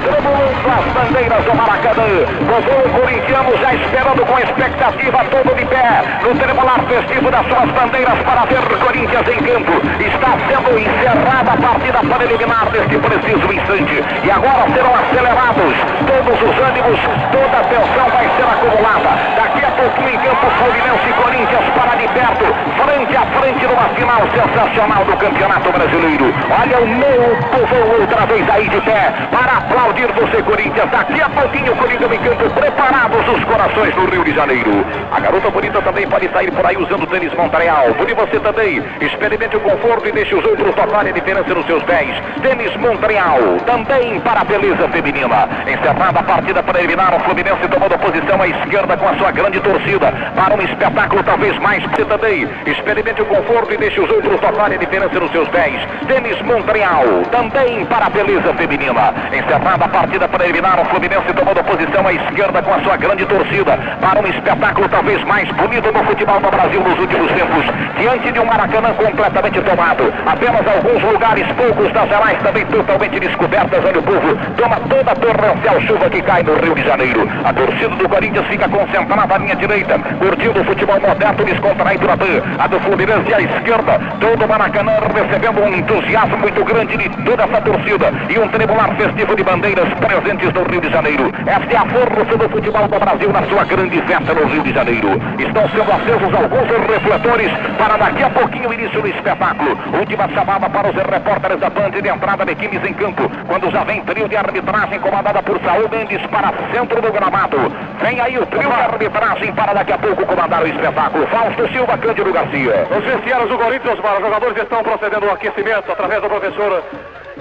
S2: Tremulando as bandeiras do Maracanã. Povo corintiano já esperando com expectativa todo de pé no tremular festivo das suas bandeiras para ver Corinthians em campo. Está sendo encerrada a partida para eliminar neste preciso instante. E agora serão acelerados todos os ânimos, toda a tensão vai ser acumulada. Daqui pouquinho em campo Fluminense Corinthians para de perto, frente a frente numa final sensacional do Campeonato Brasileiro. Olha o meu povo outra vez aí de pé para aplaudir você, Corinthians. Daqui a pouquinho o Corinthians em campo, preparados os corações no Rio de Janeiro. A garota bonita também pode sair por aí usando tênis Montreal. Por você também. Experimente o conforto e deixe os outros tocarem a diferença nos seus pés. Tênis Montreal, também para a beleza feminina. Encerrada a partida para eliminar o Fluminense tomando posição à esquerda com a sua grande torcida. Para um espetáculo talvez mais também. Experimente o conforto e deixe os outros tocarem a diferença nos seus pés. Tênis Montreal, também para a beleza feminina. Encerrada a partida para eliminar o Fluminense tomando posição à esquerda com a sua grande torcida. Para um espetáculo talvez mais bonito do futebol do Brasil nos últimos tempos. Diante de um Maracanã completamente tomado. Apenas alguns lugares, poucos das gerais também totalmente descobertas. Olha o povo, toma toda a torrencial chuva que cai no Rio de Janeiro. A torcida do Corinthians fica concentrada à linha direita, curtindo o futebol moderno descontraído na PAN. A do Fluminense à esquerda, todo o Maracanã recebendo um entusiasmo muito grande de toda essa torcida e um tribular festivo de bandeiras presentes no Rio de Janeiro. Esta é a força do futebol do Brasil na sua grande festa no Rio de Janeiro. Estão sendo acesos alguns refletores para daqui a pouquinho o início do espetáculo. Última chamada para os repórteres da Band de entrada de equipes em campo, quando já vem trio de arbitragem comandada por Saúl Mendes para centro do gramado. Vem aí o trio de arbitragem para daqui a pouco comandar o espetáculo. Fausto Silva, Cândido Garcia.
S1: Os vestiários do Corinthians, os jogadores estão procedendo ao aquecimento através do professor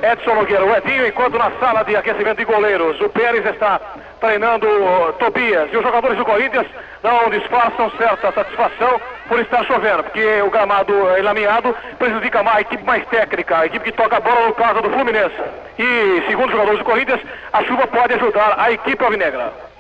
S1: Edson Nogueira. O Edinho, enquanto na sala de aquecimento de goleiros, o Pérez está treinando uh, Tobias. E os jogadores do Corinthians não disfarçam certa satisfação por estar chovendo, porque o gramado enlameado prejudica mais a equipe mais técnica, a equipe que toca a bola no caso do Fluminense. E, segundo os jogadores do Corinthians, a chuva pode ajudar a equipe alvinegra.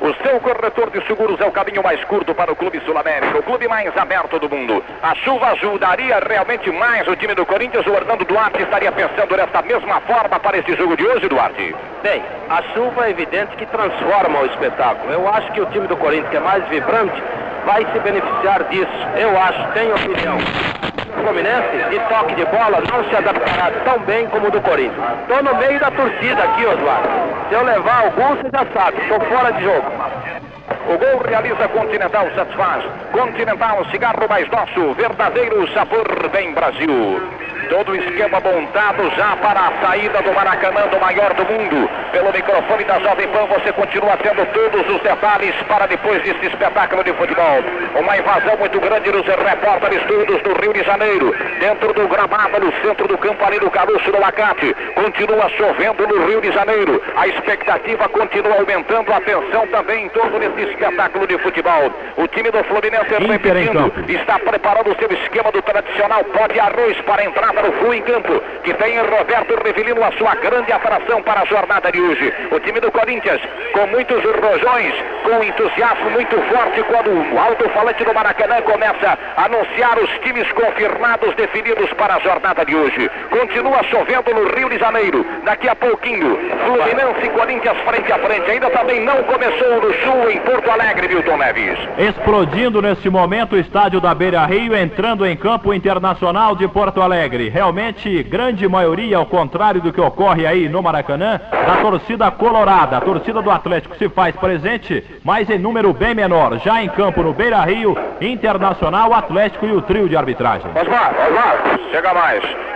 S2: O seu corretor de seguros é o caminho mais curto para o Clube Sul-América, o clube mais aberto do mundo. A chuva ajudaria realmente mais o time do Corinthians. O Hernando Duarte estaria pensando dessa mesma forma para esse jogo de hoje, Duarte?
S3: Bem, a chuva é evidente que transforma o espetáculo. Eu acho que o time do Corinthians, que é mais vibrante, vai se beneficiar disso. Eu acho, tenho opinião. O Fluminense, de toque de bola, não se adaptará tão bem como o do Corinthians. Estou no meio da torcida aqui, Eduardo. Se eu levar algum, você já sabe, estou fora de jogo. Thank you.
S2: O gol realiza Continental, satisfaz. Continental, cigarro mais nosso, verdadeiro sabor bem Brasil. Todo o esquema montado já para a saída do Maracanã, do maior do mundo. Pelo microfone da Jovem Pan, você continua tendo todos os detalhes para depois desse espetáculo de futebol. Uma invasão muito grande nos repórteres todos do Rio de Janeiro. Dentro do gramado, no centro do campo, ali no Caruço do Lacate. Continua chovendo no Rio de Janeiro. A expectativa continua aumentando, a tensão também em torno desse espetáculo de futebol. O time do Fluminense,
S5: em
S2: repetindo, está preparando o seu esquema do tradicional pó de arroz para a entrada no Flu em campo, que tem Roberto Revelino a sua grande atração para a jornada de hoje. O time do Corinthians, com muitos rojões, com entusiasmo muito forte, quando o alto-falante do Maracanã começa a anunciar os times confirmados, definidos para a jornada de hoje. Continua chovendo no Rio de Janeiro. Daqui a pouquinho, Fluminense e Corinthians frente a frente. Ainda também não começou no Sul, em Porto Alegre, Milton Neves.
S5: Explodindo neste momento o estádio da Beira Rio, entrando em campo o internacional de Porto Alegre. Realmente, grande maioria, ao contrário do que ocorre aí no Maracanã, da torcida colorada. A torcida do Atlético se faz presente, mas em número bem menor. Já em campo no Beira Rio, Internacional, Atlético e o trio de arbitragem.
S1: Osmar, Osmar, chega mais.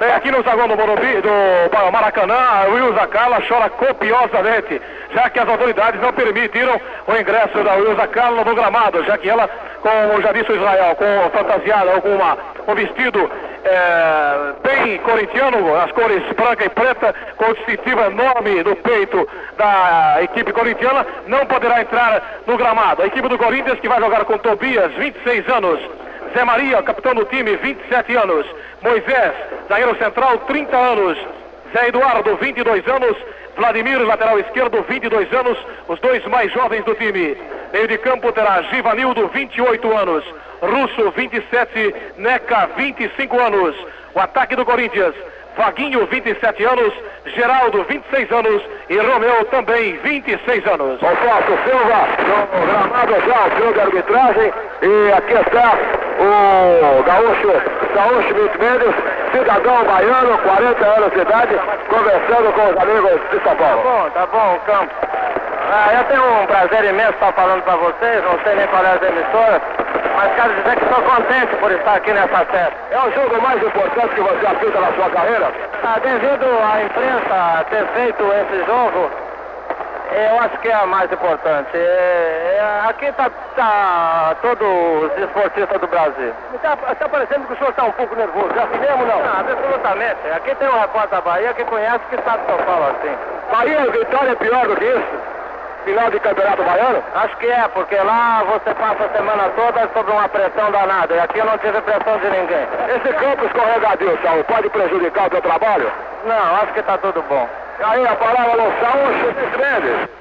S1: Aqui no zaguão do Morumbi, do Maracanã, o Wilza Carla chora copiosamente, já que as autoridades não permitiram o ingresso da Wilza Carla no gramado, já que ela, como já disse o Israel, com fantasiada ou com um vestido é, bem corintiano, as cores branca e preta, com o distintivo enorme no peito da equipe corintiana, não poderá entrar no gramado. A equipe do Corinthians que vai jogar com Tobias, 26 anos, Zé Maria, capitão do time, 27 anos. Moisés, zagueiro central, 30 anos. Zé Eduardo, 22 anos. Vladimir, lateral esquerdo, 22 anos. Os dois mais jovens do time. Meio de campo terá Givanildo, 28 anos. Russo, 27. Neca, 25 anos. O ataque do Corinthians. Vaguinho, 27 anos. Geraldo, 26 anos. E Romeu, também, 26 anos.
S8: Alfonso Silva, no gramado já, o trio de arbitragem. E aqui está o gaúcho, gaúcho Milton Mendes, cidadão baiano, 40 anos de idade, conversando com os amigos de São Paulo.
S3: Tá bom, tá bom, o campo. Ah, eu tenho um prazer imenso estar falando para vocês, não sei nem qual é as emissoras, mas quero dizer que estou contente por estar aqui nessa festa.
S8: É o jogo mais importante que você apita na sua carreira?
S3: Ah, devido à imprensa ter feito esse jogo, eu acho que é a mais importante. É, é, aqui está tá todos os esportistas do Brasil.
S8: Está tá parecendo que o senhor está um pouco nervoso, já se mesmo não?
S3: Não, absolutamente. Aqui tem um repórter da Bahia que conhece que sabe São Paulo assim.
S8: Bahia Vitória é pior do que isso? Final de campeonato baiano?
S3: Acho que é, porque lá você passa a semana toda sob uma pressão danada. E aqui eu não tive pressão de ninguém.
S8: Esse campo escorregadio, Saul, pode prejudicar o teu trabalho?
S3: Não, acho que está tudo bom.
S8: Aí a palavra no Saul, Mendes.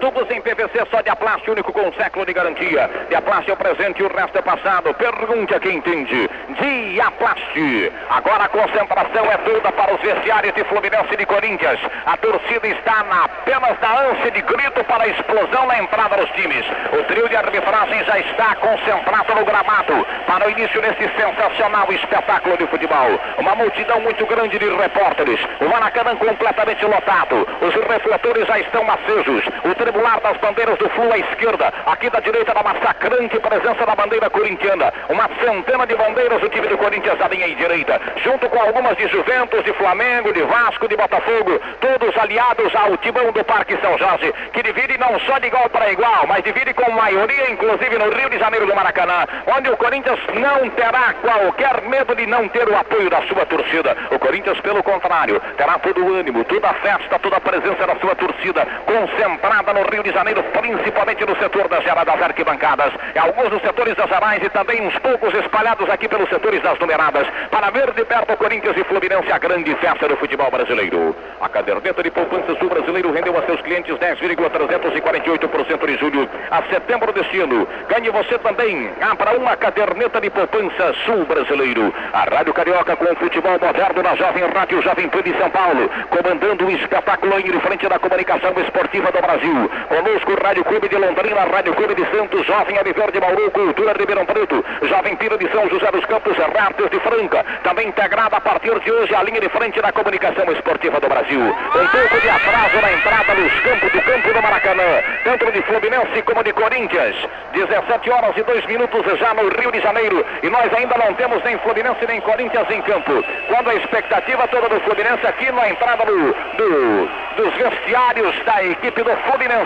S2: Tubos em PVC só de Aplaste, único com um século de garantia. De Aplaste é o presente e o resto é passado. Pergunte a quem entende. De Aplaste. Agora a concentração é toda para os vestiários de Fluminense e de Corinthians. A torcida está na, apenas na ânsia de grito para a explosão na entrada dos times. O trio de arbitragem já está concentrado no gramado para o início desse sensacional espetáculo de futebol. Uma multidão muito grande de repórteres. O Maracanã completamente lotado. Os refletores já estão acesos. O tribular das bandeiras do Flu à esquerda. Aqui da direita, da massacrante presença da bandeira corintiana. Uma centena de bandeiras do time do Corinthians da linha direita, junto com algumas de Juventus, de Flamengo, de Vasco, de Botafogo, todos aliados ao timão do Parque São Jorge, que divide não só de igual para igual, mas divide com maioria, inclusive no Rio de Janeiro do Maracanã, onde o Corinthians não terá qualquer medo de não ter o apoio da sua torcida. O Corinthians, pelo contrário, terá todo o ânimo, toda a festa, toda a presença da sua torcida concentrada no Rio de Janeiro, principalmente no setor das geradas arquibancadas, alguns dos setores das arais e também uns poucos espalhados aqui pelos setores das numeradas, para ver de perto Corinthians e Fluminense a grande festa do futebol brasileiro. A caderneta de poupança sul brasileiro rendeu a seus clientes 10,348% de julho a setembro deste ano. Ganhe você também. Abra uma caderneta de poupança sul brasileiro. A Rádio Carioca com o futebol moderno na Jovem Rádio Jovem Pan de São Paulo, comandando o espetáculo em frente da comunicação esportiva do Brasil. Conosco, Rádio Clube de Londrina, Rádio Clube de Santos, Jovem Aviver de Bauru, Cultura de Ribeirão Preto, Jovem Pira de São José dos Campos, Rápidos de Franca, também integrada a partir de hoje a linha de frente da comunicação esportiva do Brasil. Um pouco de atraso na entrada nos campos do campo do Maracanã, tanto de Fluminense como de Corinthians. 17 horas e 2 minutos já no Rio de Janeiro e nós ainda não temos nem Fluminense nem Corinthians em campo. Quando a expectativa toda do Fluminense aqui na entrada do, do, dos vestiários da equipe do Fluminense,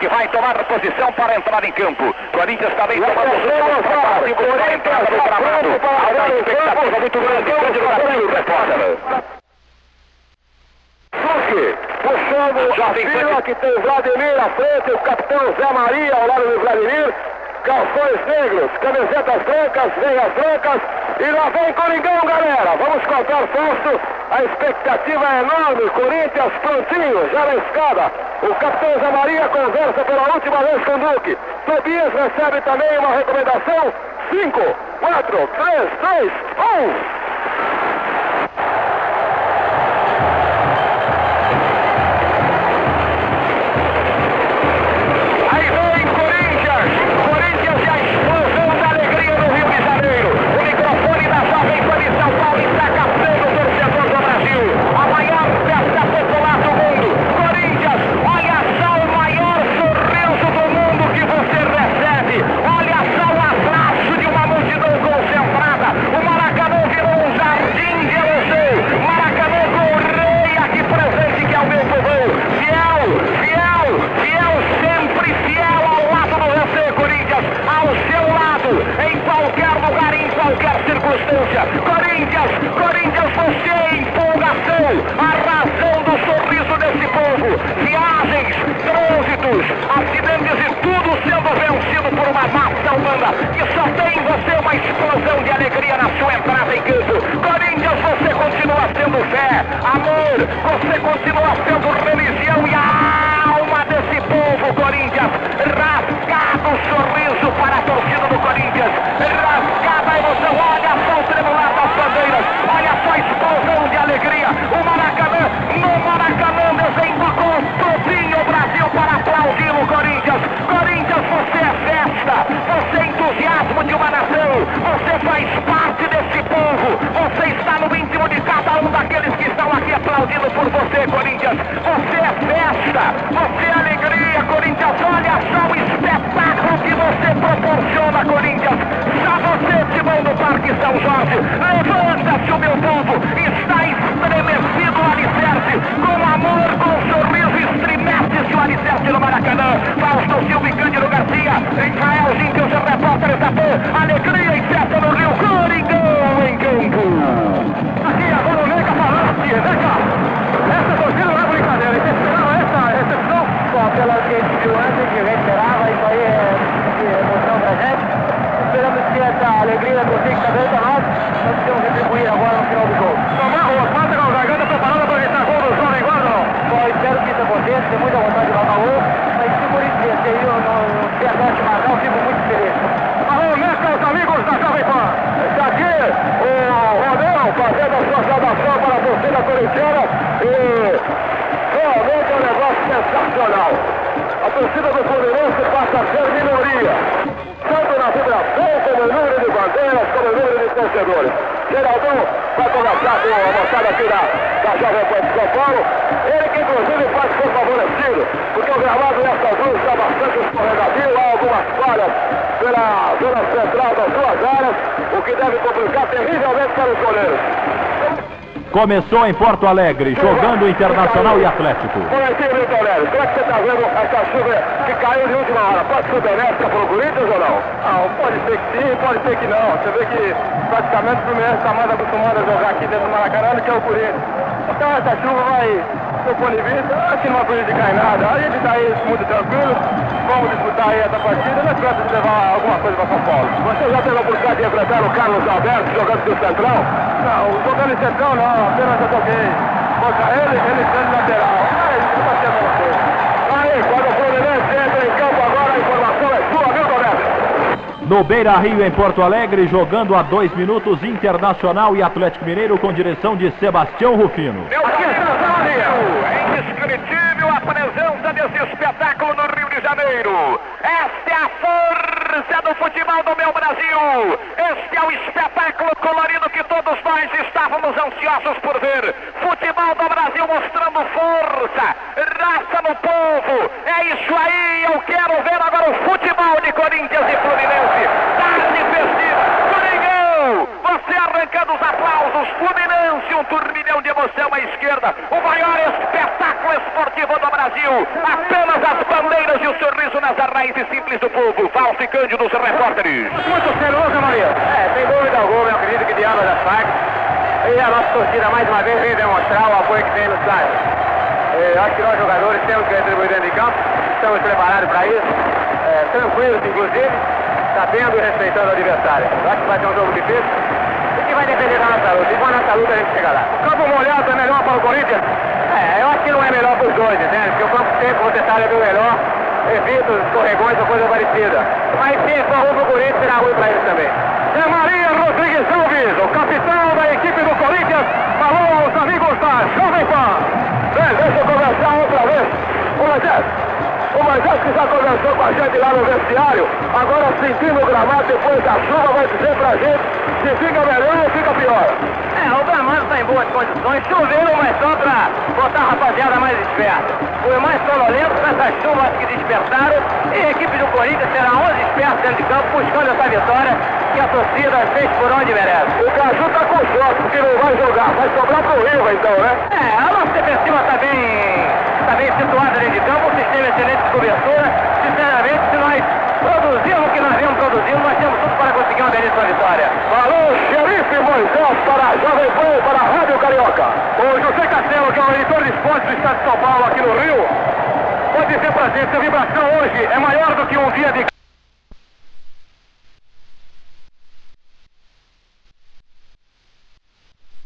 S2: que vai tomar posição para entrar em campo. Corinthians também tomando posição para a entrada do gramado. Uma expectativa muito grande. Grande Brasil, repórter.
S8: Suque, puxando a fila que tem Vladimir à frente, o capitão Zé Maria ao lado do Vladimir, calções negros, camisetas brancas, veias brancas, e lá vem Coringão, galera. Vamos contar Fausto, a expectativa é enorme, Corinthians prontinho, já na escada. O capitão Zé Maria conversa pela última vez com o Duque. Tobias recebe também uma recomendação. 5, 4, 3, 2, 1.
S2: Circunstância. Corinthians, Corinthians, você é empolgação, a razão do sorriso desse povo. Viagens, trânsitos, acidentes e tudo sendo vencido por uma massa humana que só tem em você uma explosão de alegria na sua entrada em campo. Corinthians, você continua sendo fé, amor, você continua sendo religião e a alma desse povo, Corinthians. Rasgado o sorriso para a torcida do Corinthians. Rasgada Você faz parte desse povo. Você está no íntimo de cada um daqueles que estão aqui aplaudindo por você, Corinthians. Você é festa. Você é alegria, Corinthians. Olha só o espetáculo que você proporciona, Corinthians. Já você, timão do Parque São Jorge. Levanta-se o meu povo. Está estremecido o alicerce. Com amor, com sorriso, estremece-se o alicerce no Maracanã. Fausto Silva e Cândido Garcia. Israel Zinkel, seu repórter PAN. Alegria e festa no Rio. Coringão em campo.
S11: Aqui, agora o Neca vem cá. Essa torcida não é brincadeira, esperava essa recepção?
S4: Bom, pelo que a gente viu antes, a gente esperava, isso aí é de emoção pra gente. Esperamos que essa alegria que está dando pra nós, nós podemos retribuir agora no final do jogo.
S11: Tomar rua, quase com a garganta preparada para evitar gol do Jovem Guarda, não?
S4: Bom, espero aconteça, tenho muita vontade de marcar gol, mas se isso vencer aí, eu não tiver a sorte de marcar, eu fico muito feliz.
S11: Alô, os amigos da Jovem Pan.
S8: Está aqui o Romeu fazendo a sua saudação para a torcida corintiana e realmente é um negócio sensacional. A torcida do Fluminense passa a ser minoria, tanto na vibração como o número de bandeiras, como o número de vencedores. Geraldão vai conversar com a moçada aqui da, da Jovem Pan de São Paulo. Ele que inclusive pode ser favorecido, porque o gramado nessa rua está bastante escorregadio, há algumas falhas pela zona central das duas áreas, o que deve complicar terrivelmente para os goleiros.
S5: Começou em Porto Alegre, jogando Internacional e Atlético.
S8: Olha aqui, Milton Neves, como é que você está vendo essa chuva que caiu de última hora? Pode ser benéfica para o Corinthians ou não?
S11: Não, pode ser que sim, pode ser que não. Você vê que praticamente o Fluminense está mais acostumado a jogar aqui dentro do Maracanã do que o Corinthians. Então essa chuva vai, do ponto de vista, acho que não vai prejudicar em nada. A gente está aí muito tranquilo, vamos disputar aí essa partida, nós precisamos levar alguma coisa para São Paulo.
S8: Você já teve a oportunidade de enfrentar o Carlos Alberto jogando do Central?
S11: Não, jogando em Central não, apenas eu toquei contra ele, ele sendo lateral. Mas não a mesma coisa.
S8: Aí, quando o Fluminense entra em campo agora, a informação é sua, viu, Roberto?
S5: No Beira Rio, em Porto Alegre, jogando a dois minutos, Internacional e Atlético Mineiro com direção de Sebastião Rufino.
S2: Meu é indescritível a presença desse espetáculo no de Janeiro. Esta é a força do futebol do meu Brasil. Este é o espetáculo colorido que todos nós estávamos ansiosos por ver. Futebol do Brasil mostrando força, raça no povo. É isso aí, eu quero ver agora o futebol de Corinthians e Fluminense. Você arrancando os aplausos, Fluminense, um turbilhão de emoção à esquerda. O maior espetáculo esportivo do Brasil. Apenas as bandeiras e o sorriso nas raízes simples do povo. Valse e Cândido, os repórteres.
S4: Muito celoso, Maria. É, sem dúvida alguma, eu acredito que de ambas as partes. E a nossa torcida mais uma vez vem demonstrar o apoio que tem no estádio. É, Eu acho que nós jogadores temos que retribuir dentro de campo, estamos preparados para isso, é, tranquilos inclusive, sabendo e respeitando o adversário. Eu acho que vai ser um jogo difícil vai depender da nossa luta. E com a nossa luta a gente chega lá.
S8: O campo molhado é melhor para o Corinthians?
S4: É, eu acho que não é melhor para os dois, entende? Porque o campo seco, você sabe, é melhor, evita os escorregões ou coisa parecida. Mas se for ruim para o Corinthians, será ruim para eles também.
S8: É Maria Rodrigues Alves, o capitão da equipe do Corinthians, falou aos amigos da Jovem Pan. Bem, deixa eu conversar outra vez. Ô Moisés, o Moisés que já conversou com a gente lá no vestiário, agora sentindo o gramado depois da chuva, vai dizer pra gente se fica melhor ou fica pior.
S4: É, o gramado está em boas condições, chovendo, mas só para botar a rapaziada mais esperta. Foi mais sonolento com essas chuvas que despertaram e a equipe do Corinthians será 11 espertos dentro de campo buscando essa vitória que a torcida fez por onde merece.
S8: O Caju tá com sorte porque não vai jogar, vai sobrar pro Riva então, né?
S4: É, a nossa defensiva está bem, tá bem situada dentro de campo, um sistema excelente de cobertura. Sinceramente, se nós produzirmos o que nós vimos produzindo, nós temos tudo para conseguir uma belíssima vitória.
S8: Falou, xerife Moisés para a Jovem Pan para a Rádio Carioca.
S11: O José Castelo, que é o editor de esportes do Estado de São Paulo aqui no Rio, pode dizer pra gente que a vibração hoje é maior do que um dia de